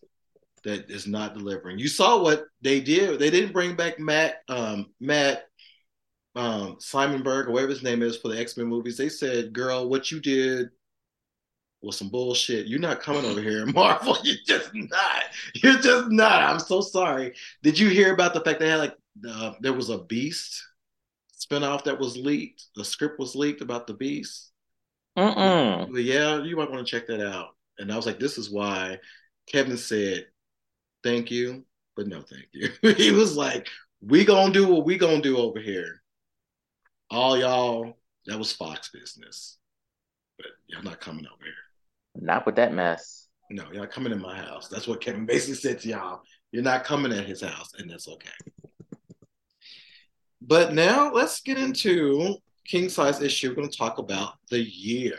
that is not delivering. You saw what they did. They didn't bring back Matt um, Matt um, Simon Berg or whatever his name is for the X Men movies. They said, "Girl, what you did was some bullshit. You're not coming over here, <laughs> Marvel. You're just not. You're just not. I'm so sorry. Did you hear about the fact they had like uh, there was a Beast spinoff that was leaked? The script was leaked about the Beast. Mm-mm. Yeah, you might want to check that out. And I was like, this is why Kevin said thank you, but no thank you. <laughs> he was like, we gonna do what we gonna do over here. All y'all, that was Fox business. But y'all not coming over here. Not with that mess. No, y'all coming in my house. That's what Kevin basically said to y'all. You're not coming at his house, and that's okay. But now let's get into king size issue. We're to talk about the year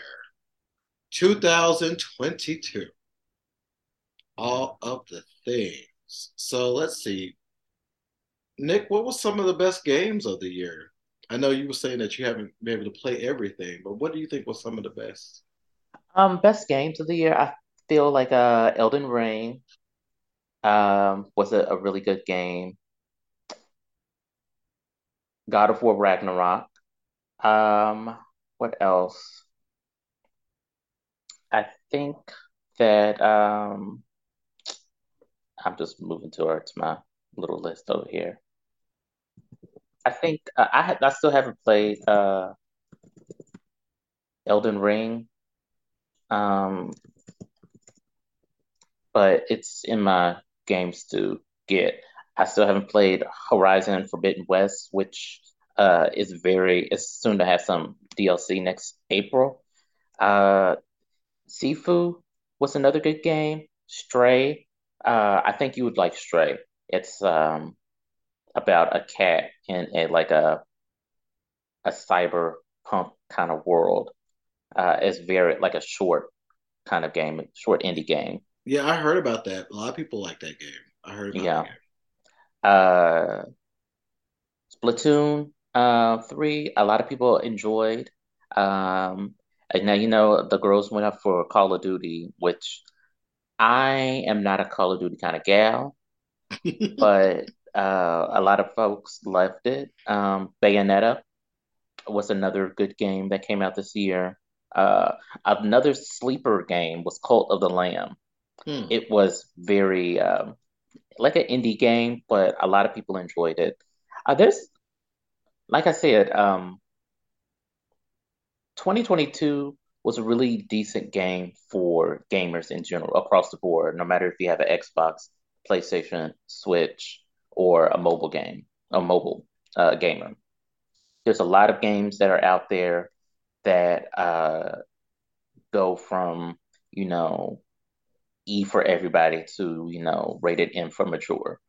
2022 all of the things. So let's see. Nick, what was some of the best games of the year? I know you were saying that you haven't been able to play everything, but what do you think was some of the best? Um, best games of the year, I feel like uh Elden Ring um was a, a really good game. God of War Ragnarok. Um, what else? I think that um I'm just moving towards my little list over here. I think uh, I ha- I still haven't played uh, Elden Ring. Um, but it's in my games to get. I still haven't played Horizon Forbidden West, which uh, is very is soon to have some DLC next April. Uh, Sifu was another good game. Stray, uh, I think you would like Stray. It's um, about a cat in a like a a cyberpunk kind of world. Uh, it's very like a short kind of game, short indie game. Yeah, I heard about that. A lot of people like that game. I heard about that Yeah. game. Uh, Splatoon uh, 3, a lot of people enjoyed. Um, and now, you know, the girls went up for Call of Duty, which I am not a Call of Duty kind of gal, <laughs> but uh, a lot of folks loved it. Um, Bayonetta was another good game that came out this year. Uh, another sleeper game was Cult of the Lamb. Hmm. It was very um, like an indie game, but a lot of people enjoyed it. Uh, there's, like I said, um, 2022 was a really decent game for gamers in general across the board, no matter if you have an Xbox, PlayStation, Switch, or a mobile game, a mobile uh, gamer. There's a lot of games that are out there that uh, go from, you know, E for everybody to, you know, rated M for mature.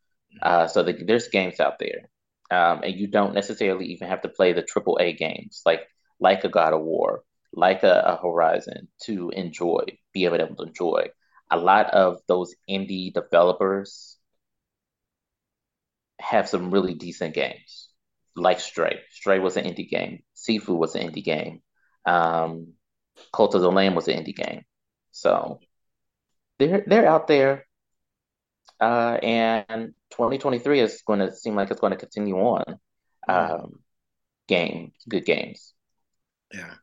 Uh, so the, there's games out there. Um, and you don't necessarily even have to play the triple A games like like a God of War, like a, a Horizon to enjoy, be able to enjoy. A lot of those indie developers have some really decent games, like Stray. Stray was an indie game. Sifu was an indie game. Um, Cult of the Lamb was an indie game. So they're they're out there. Uh, and 2023 is going to seem like it's going to continue on. Hmm. Um, game, good games. Yeah.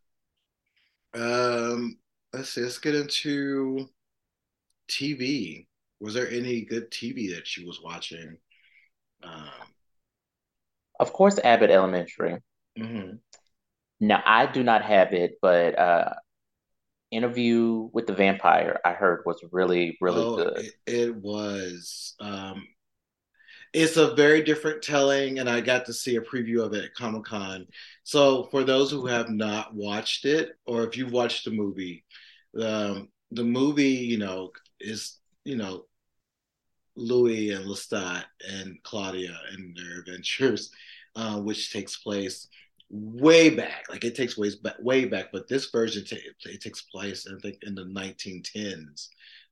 Um, let's see. Let's get into TV. Was there any good TV that she was watching? Um, Of course, Abbott Elementary. mhm. Now, I do not have it, but uh, Interview with the Vampire I heard was really, really Oh, good. it, it was. Um, it's a very different telling, and I got to see a preview of it at Comic Con. So, for those who have not watched it, or if you've watched the movie, um, the movie, you know, is you know Louis and Lestat and Claudia and their adventures, <laughs> uh, which takes place way back. Like it takes way back, way back. But this version t- it takes place, I think, in the 1910s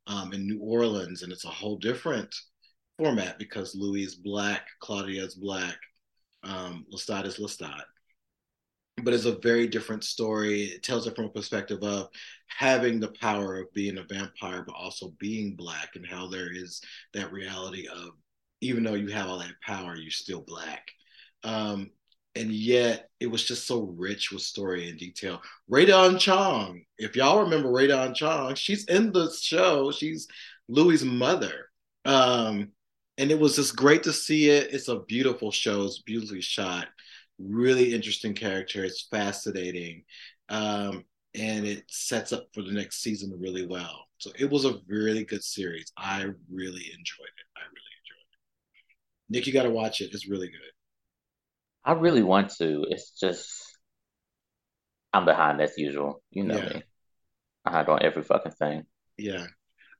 um, in New Orleans, and it's a whole different format because Louis is black, Claudia is black, um, Lestat is Lestat but it's a very different story. It tells it from a perspective of having the power of being a vampire, but also being black, and how there is that reality of even though you have all that power, you're still black. Um, and yet it was just so rich with story and detail. Rae Dawn Chong, if y'all remember Rae Dawn Chong, she's in the show. She's Louis's mother. Um, and it was just great to see it. It's a beautiful show. It's beautifully shot really interesting character. It's fascinating. Um, and it sets up for the next season really well. So it was a really good series. I really enjoyed it. I really enjoyed it. Nick, you got to watch it. It's really good. I really want to. It's just I'm behind as usual. You know Yeah, me. Behind on every fucking thing. yeah.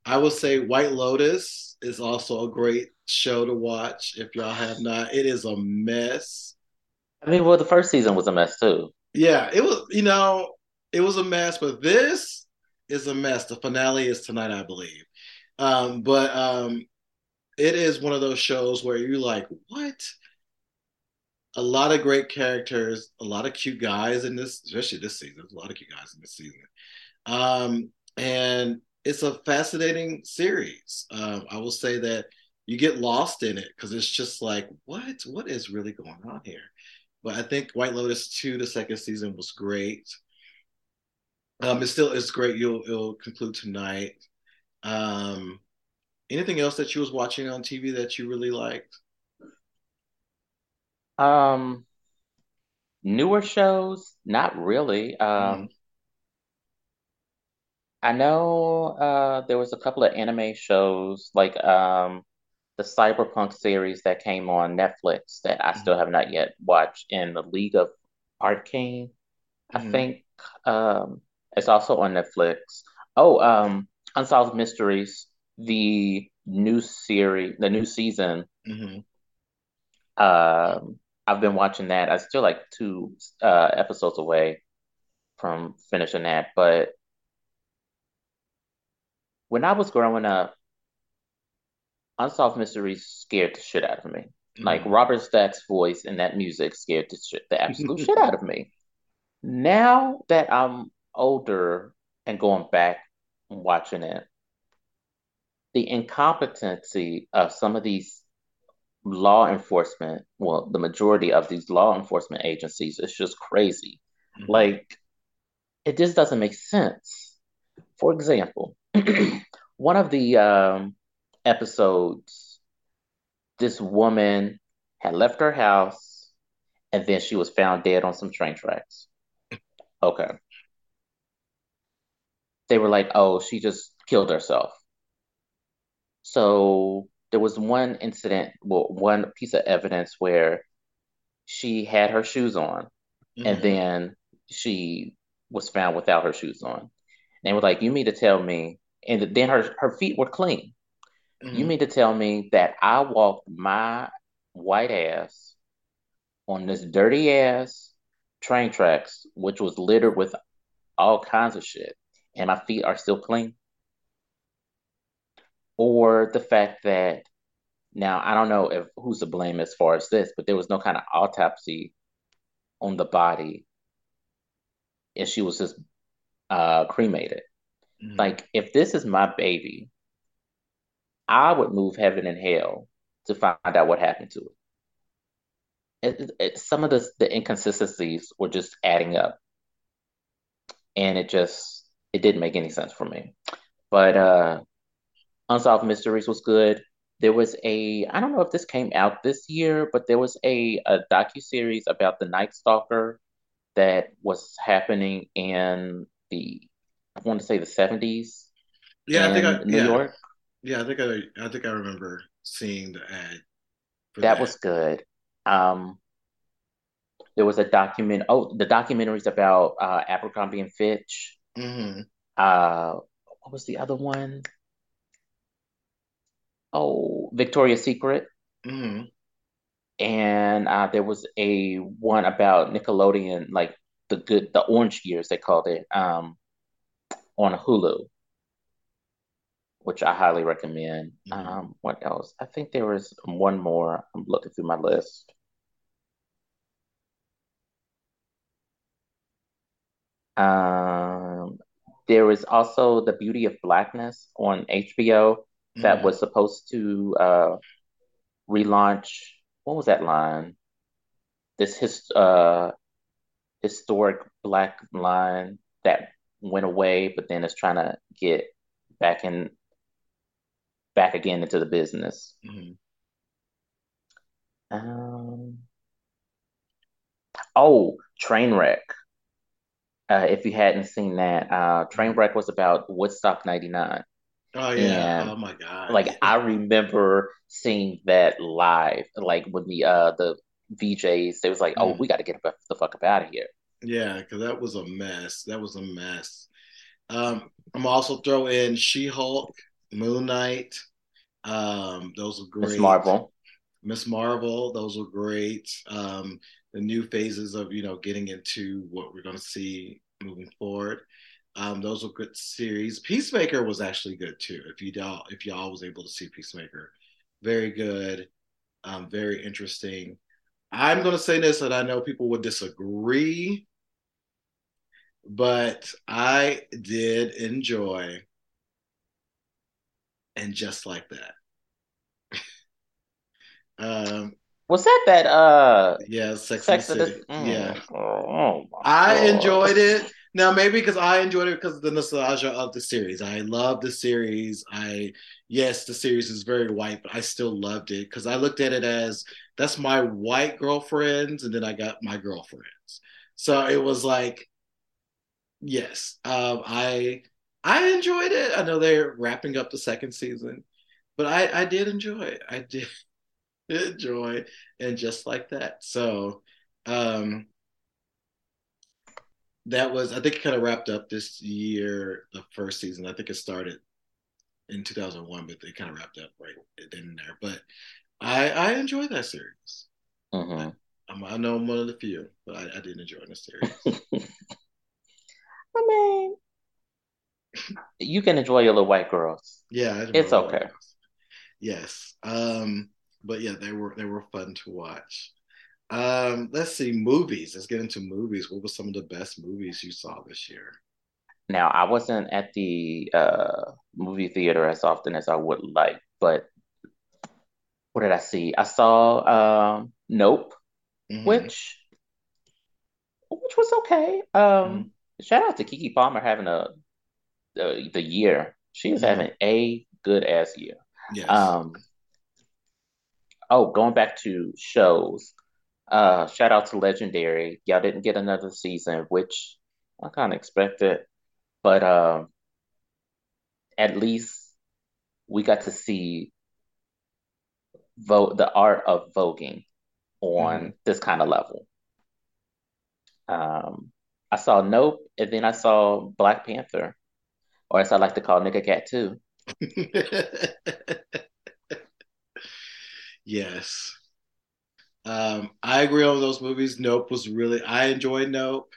I will say White Lotus is also a great show to watch if y'all have not. It is a mess. I mean, well, the first season was a mess too. Yeah, it was, you know, it was a mess, but this is a mess. The finale is tonight, I believe. Um, but um, it is one of those shows where you're like, what? A lot of great characters, a lot of cute guys in this, especially this season. There's a lot of cute guys in this season. Um, and it's a fascinating series. Um, I will say that you get lost in it because it's just like, what? What is really going on here? But I think White Lotus 2, the second season, was great. Um, it still is great. You'll it'll conclude tonight. Um, anything else that you was watching on TV that you really liked? Um, newer shows, not really. Mm. Um, I know uh, there was a couple of anime shows like um, the Cyberpunk series that came on Netflix that I still have not yet watched, in the League of Arcane, I Mm-hmm. think um, it's also on Netflix. Oh, um, Unsolved Mysteries, the new series, the new season. Mm-hmm. Um, I've been watching that. I'm still like two uh, episodes away from finishing that, but when I was growing up. Unsolved Mysteries scared the shit out of me. Like Mm-hmm. Robert Stack's voice and that music scared the shit, the absolute <laughs> shit out of me. Now that I'm older and going back and watching it, the incompetency of some of these law enforcement, well, the majority of these law enforcement agencies is just crazy. Mm-hmm. Like, it just doesn't make sense. For example, <clears throat> one of the um, episodes this woman had left her house and then she was found dead on some train tracks. Okay. They were like, oh, she just killed herself. So there was one incident, well, one piece of evidence where she had her shoes on and Mm-hmm. then she was found without her shoes on. And they were like, you mean to tell me, and then her, her feet were clean. You Mm-hmm. mean to tell me that I walked my white ass on this dirty ass train tracks, which was littered with all kinds of shit, and my feet are still clean. Or the fact that now I don't know if who's to blame as far as this, but there was no kind of autopsy on the body, and she was just uh, cremated. Mm-hmm. Like if this is my baby, I would move heaven and hell to find out what happened to it. It, it, some of the the inconsistencies were just adding up, and it just it didn't make any sense for me. But uh Unsolved Mysteries was good. There was a I don't know if this came out this year, but there was a a docu-series about the Night Stalker that was happening in the I want to say the 70s Yeah, I think I New yeah. York. Yeah, I think I I think I remember seeing the ad That that. was good. Um, there was a document. Oh, the documentaries about uh, Abercrombie and Fitch. Mm-hmm. Uh, what was the other one? Oh, Victoria's Secret. Mm-hmm. and uh, there was a one about Nickelodeon, like the good, the orange years they called it, um, on Hulu, which I highly recommend. Mm-hmm. Um, what else? I think there was one more. I'm looking through my list. Um, there was also The Beauty of Blackness on HBO that Mm-hmm. was supposed to uh, relaunch. What was that line? This his uh historic black line that went away, but then is trying to get back in back again into the business. Mm-hmm. Um, oh, Trainwreck. Uh, if you hadn't seen that, uh. Trainwreck was about Woodstock 99. Oh yeah. And Oh my God. like I remember seeing that live, like when the uh the VJs, they was like, "Oh, Mm. we got to get the fuck up out of here." Yeah, because that was a mess. That was a mess. Um, I'm also throw in She-Hulk, Moon Knight. Um, those were great. Miss. Marvel. Miss Marvel, those were great. Um, the new phases of you know getting into what we're going to see moving forward. Um, those were good series. Peacemaker was actually good too. If you all if y'all was able to see Peacemaker, very good, um, very interesting. I'm going to say this, and I know people would disagree, but I did enjoy, and just like that. Um, Was that that uh yeah, Sex in the City. the Yeah, mm, oh my I God. enjoyed it. Now, maybe because I enjoyed it because of the nostalgia of the series. I love the series. I yes, the series is very white, but I still loved it because I looked at it as that's my white girlfriends, and then I got my girlfriends. So it was like yes, um, I I enjoyed it. I know they're wrapping up the second season, but I I did enjoy it. I did <laughs> enjoy and just like that. So um that was I think it kind of wrapped up this year, the first season. I think it started in 2001, but they kind of wrapped up right then and there. But I I enjoyed that series. Mm-hmm. I, I know I'm one of the few, but I, I did enjoy the series. <laughs> I mean, you can enjoy your little white girls. Yeah, it's okay. Yes, um, but yeah, they were they were fun to watch. Um, let's see, movies. Let's get into movies. What were some of the best movies you saw this year? Now, I wasn't at the uh, movie theater as often as I would like, but what did I see? I saw um, Nope, mm-hmm. which which was okay. Um, mm-hmm. Shout out to Keke Palmer having a the, the year. She mm-hmm. having a good ass year. Yes. Um, oh, going back to shows. Uh, shout out to Legendary. Y'all didn't get another season, which I kind of expected, but um, at least we got to see vote the art of voguing on mm-hmm. this kind of level. Um, I saw Nope, and then I saw Black Panther, or as I like to call Nigga Cat too. <laughs> yes. Um, I agree on those movies. Nope was really I enjoyed Nope.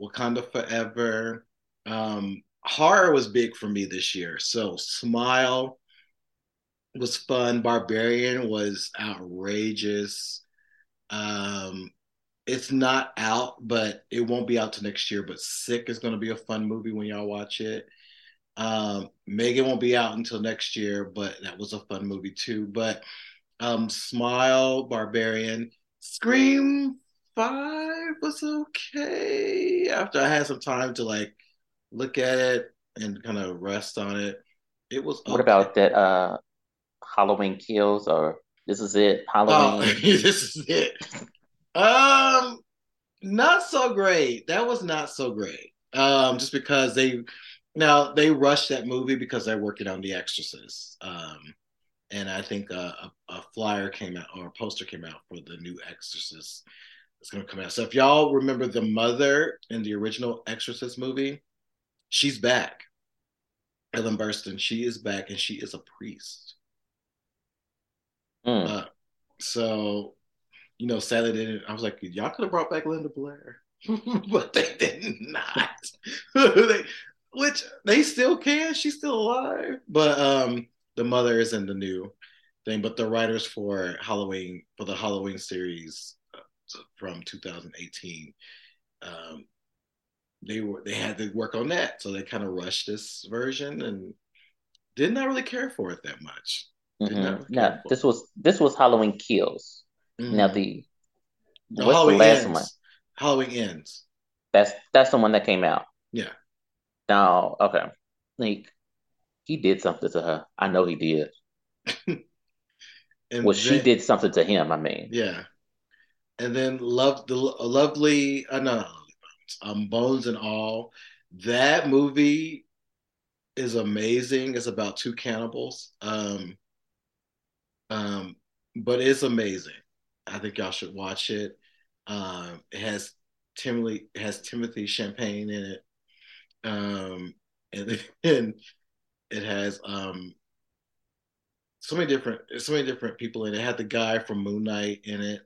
Wakanda Forever. Um, horror was big for me this year. So Smile was fun. Barbarian was outrageous. Um, it's not out, but it won't be out to next year. But Sick is going to be a fun movie when y'all watch it. Um, Megan won't be out until next year, but that was a fun movie too. But um, Smile, Barbarian, Scream Five was okay. After I had some time to like look at it and kind of rest on it, it was. Okay. What about that? Uh, Halloween Kills or This Is It? Halloween. Oh, <laughs> this is it. Um, not so great. That was not so great. Um, just because they now they rushed that movie because they're working on The Exorcist. Um, and I think a, a, a, flyer came out or a poster came out for the new Exorcist. It's going to come out. So if y'all remember the mother in the original Exorcist movie, she's back. Ellen Burstyn, she is back, and she is a priest. Mm. Uh, so, you know, sadly, they didn't. I was like, y'all could have brought back Linda Blair, <laughs> but they did not. <laughs> they, which they still can. She's still alive, but um, the mother is in the new thing, but the writers for Halloween for the Halloween series uh, from 2018, um, they were they had to work on that, so they kind of rushed this version and did not really care for it that much. Mm-hmm. Now this was this was Halloween Kills. Mm-hmm. Now the no, what's Halloween the last ends. one? Halloween ends. That's that's the one that came out. Yeah. Now, okay, like he did something to her. I know he did. <laughs> well, then, she did something to him. I mean, yeah. And then love the lovely, uh, no, um, Bones and all. That movie is amazing. It's about two cannibals. Um, um, but it's amazing. I think y'all should watch it. Um, it has Timothy has Timothée Chalamet in it. Um, and, <laughs> and it has um so many different so many different people in it. It had the guy from Moon Knight in it.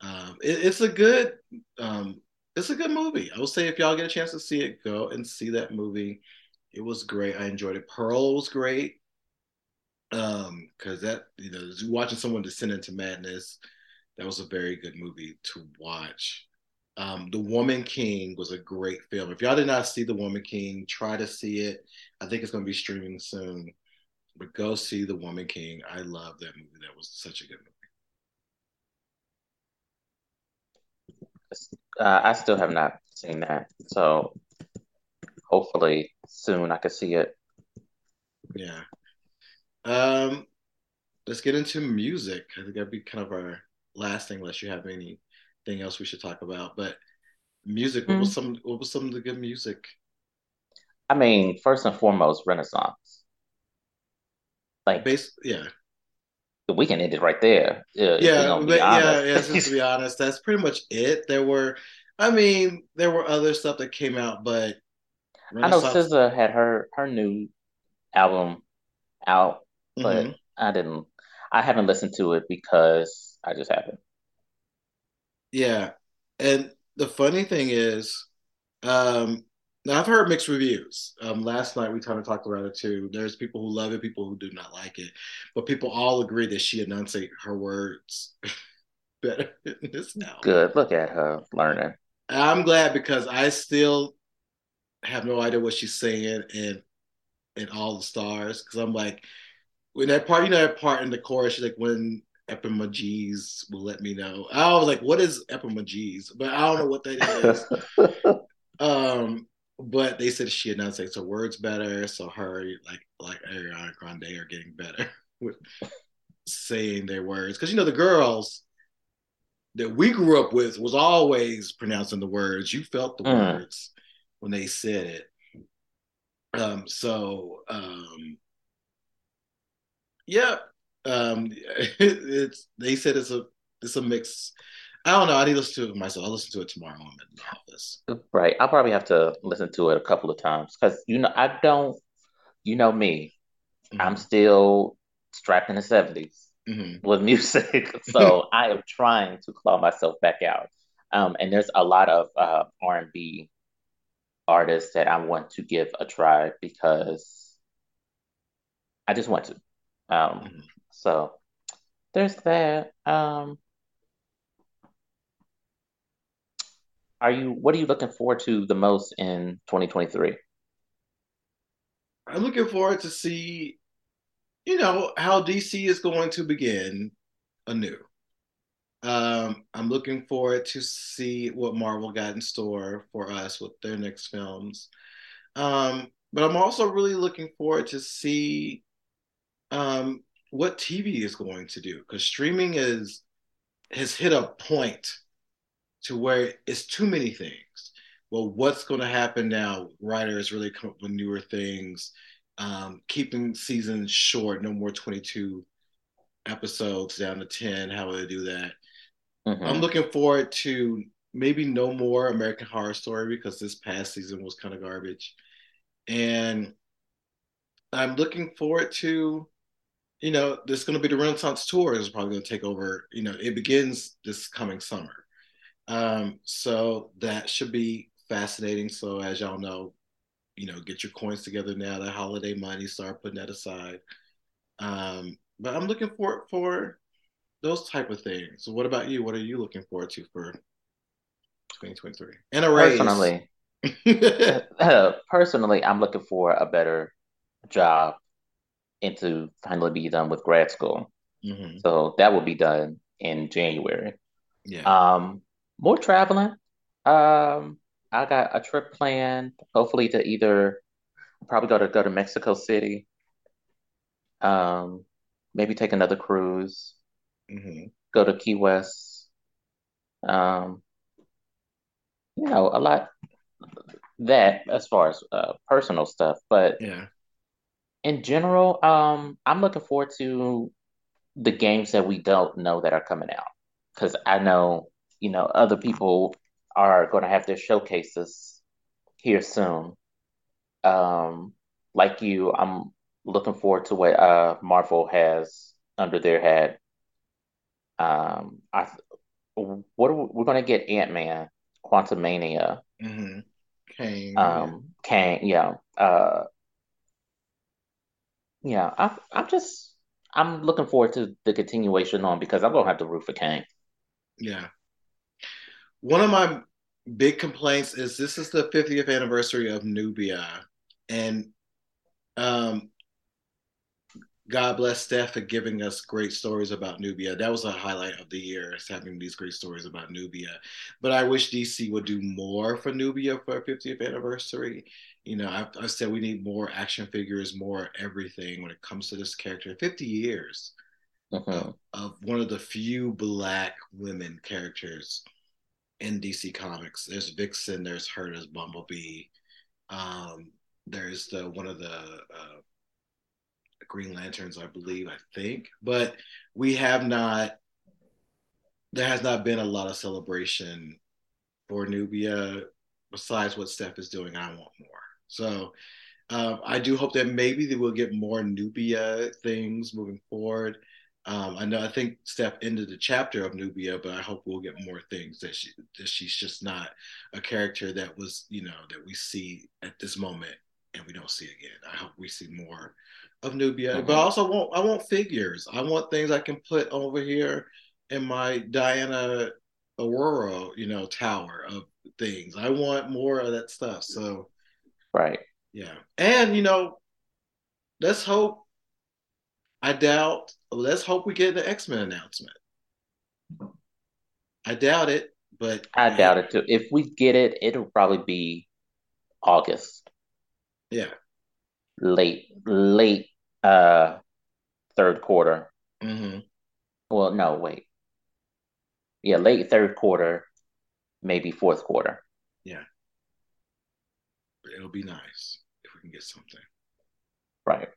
Um, it, it's a good um, it's a good movie. I will say if y'all get a chance to see it, go and see that movie. It was great. I enjoyed it. Pearl was great. Um, because that you know, watching someone descend into madness, that was a very good movie to watch. Um, the Woman King was a great film. If y'all did not see The Woman King, try to see it. I think it's going to be streaming soon. But go see The Woman King. I love that movie. That was such a good movie. Uh, I still have not seen that. So hopefully soon I can see it. Yeah. Um, let's get into music. I think that'd be kind of our last thing, unless you have any anything else we should talk about. But music, what was some what was some of the good music? I mean, first and foremost, Renaissance. Like Base, yeah, we can end it right there uh, yeah, gonna but yeah, yeah. Just to be <laughs> honest, that's pretty much it. There were, I mean, there were other stuff that came out, but I know Renaissance. SZA had her her new album out, but hmm I didn't. I haven't listened to it because I just haven't. Yeah, and the funny thing is, um, now I've heard mixed reviews. Um, last night we kind of talked about it too. There's people who love it, people who do not like it, but people all agree that she enunciates her words <laughs> better in this album. Good. Look at her learning. I'm glad because I still have no idea what she's saying and and all the stars because I'm like when that part, you know, that part in the chorus, like when Epimages will let me know. I was like, what is Epimages? But I don't know what that is. <laughs> Um, but they said she enunciates her words better, so her like like Ariana Grande are getting better <laughs> with saying their words because you know the girls that we grew up with was always pronouncing the words. You felt the Mm. words when they said it. Um, so um, yeah, um, <laughs> it's they said it's a it's a mix. I don't know. I need to listen to it myself. I'll listen to it tomorrow. I'm in the office. Right. I'll probably have to listen to it a couple of times because you know I don't. You know me. I'm hmm still strapped in the 70s hmm with music, <laughs> so I am trying to claw myself back out. Um, and there's a lot of uh, R&B artists that I want to give a try because I just want to. Um, hmm so there's that. Um, are you? What are you looking forward to the most in 2023? I'm looking forward to see, you know, how DC is going to begin anew. Um, I'm looking forward to see what Marvel got in store for us with their next films. Um, but I'm also really looking forward to see um, what TV is going to do because streaming is has hit a point to where it's too many things. Well, what's going to happen now? Writers really come up with newer things, um, keeping seasons short, no more 22 episodes down to 10. How will they do that? I'm hmm looking forward to maybe no more American Horror Story because this past season was kind of garbage. And I'm looking forward to, you know, there's going to be the Renaissance tour is probably going to take over. You know, it begins this coming summer. Um, so that should be fascinating. So as y'all know, you know, get your coins together now. That holiday money, start putting that aside. Um, but I'm looking for for those type of things. So what about you? What are you looking forward to for 2023? And a raise. Personally, <laughs> <laughs> personally, I'm looking for a better job and to finally be done with grad school. hmm So that will be done in January. Yeah. Um, more traveling. Um, I got a trip planned, hopefully to either probably go to go to Mexico City, um, maybe take another cruise, hmm go to Key West. Um, you know, a lot that as far as uh, personal stuff, but Yeah. In general, um, I'm looking forward to the games that we don't know that are coming out because I know, you know, other people are going to have their showcases here soon. Um, like you, I'm looking forward to what uh Marvel has under their hat. Um, I what are we, we're going to get Ant-Man, Quantumania, hmm Kane. Yeah. um, Kang, yeah, uh, yeah. I I'm just I'm looking forward to the continuation on because I'm gonna have to root for Kang. Yeah. One of my big complaints is this is the 50th anniversary of Nubia. And um, God bless Steph for giving us great stories about Nubia. That was a highlight of the year, is having these great stories about Nubia. But I wish DC would do more for Nubia for 50th anniversary. You know, I've, I've said we need more action figures, more everything when it comes to this character. 50 years of, hmm of one of the few black women characters in DC Comics. There's Vixen, there's her, there's Bumblebee. Um, there's the one of the uh, Green Lanterns, I believe, I think, but we have not. There has not been a lot of celebration for Nubia besides what Steph is doing. I want more. So um, I do hope that maybe they will get more Nubia things moving forward. Um, I know I think Steph ended the chapter of Nubia, but I hope we'll get more things that she that she's just not a character that was you know that we see at this moment and we don't see again. I hope we see more of Nubia, mm-hmm. but I also want I want figures. I want things I can put over here in my Diana Aurora, you know, tower of things. I want more of that stuff. So, right, yeah, and you know, let's hope. I doubt. Let's hope we get the X Men announcement. I doubt it, but I doubt it too. If we get it, it'll probably be August. Yeah, late, late uh third quarter. Mm-hmm. Well, no, wait. Yeah, late third quarter, maybe fourth quarter. It'll be nice if we can get something. Right.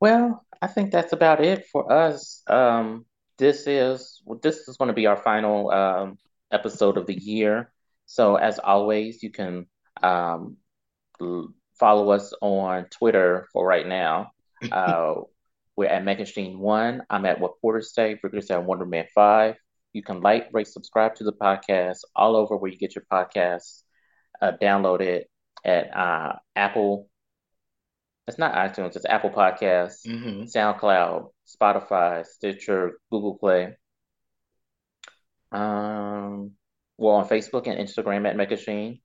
Well, I think that's about it for us. Um, this is well, this is going to be our final um, episode of the year. So as always, you can um, follow us on Twitter for right now. <laughs> Uh, we're at Megashine One. I'm at What Porter Say. Rigorous at Wonderman Five. You can like, rate, subscribe to the podcast all over where you get your podcasts. Uh, download it at uh, Apple. It's not iTunes. It's Apple Podcasts, mm-hmm. SoundCloud, Spotify, Stitcher, Google Play. Um, we're on Facebook and Instagram at Megashine.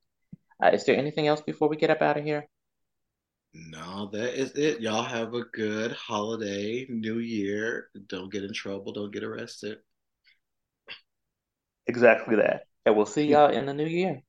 Uh, is there anything else before we get up out of here? No, that is it. Y'all have a good holiday, new year. Don't get in trouble. Don't get arrested. Exactly that. And we'll see y'all in the new year.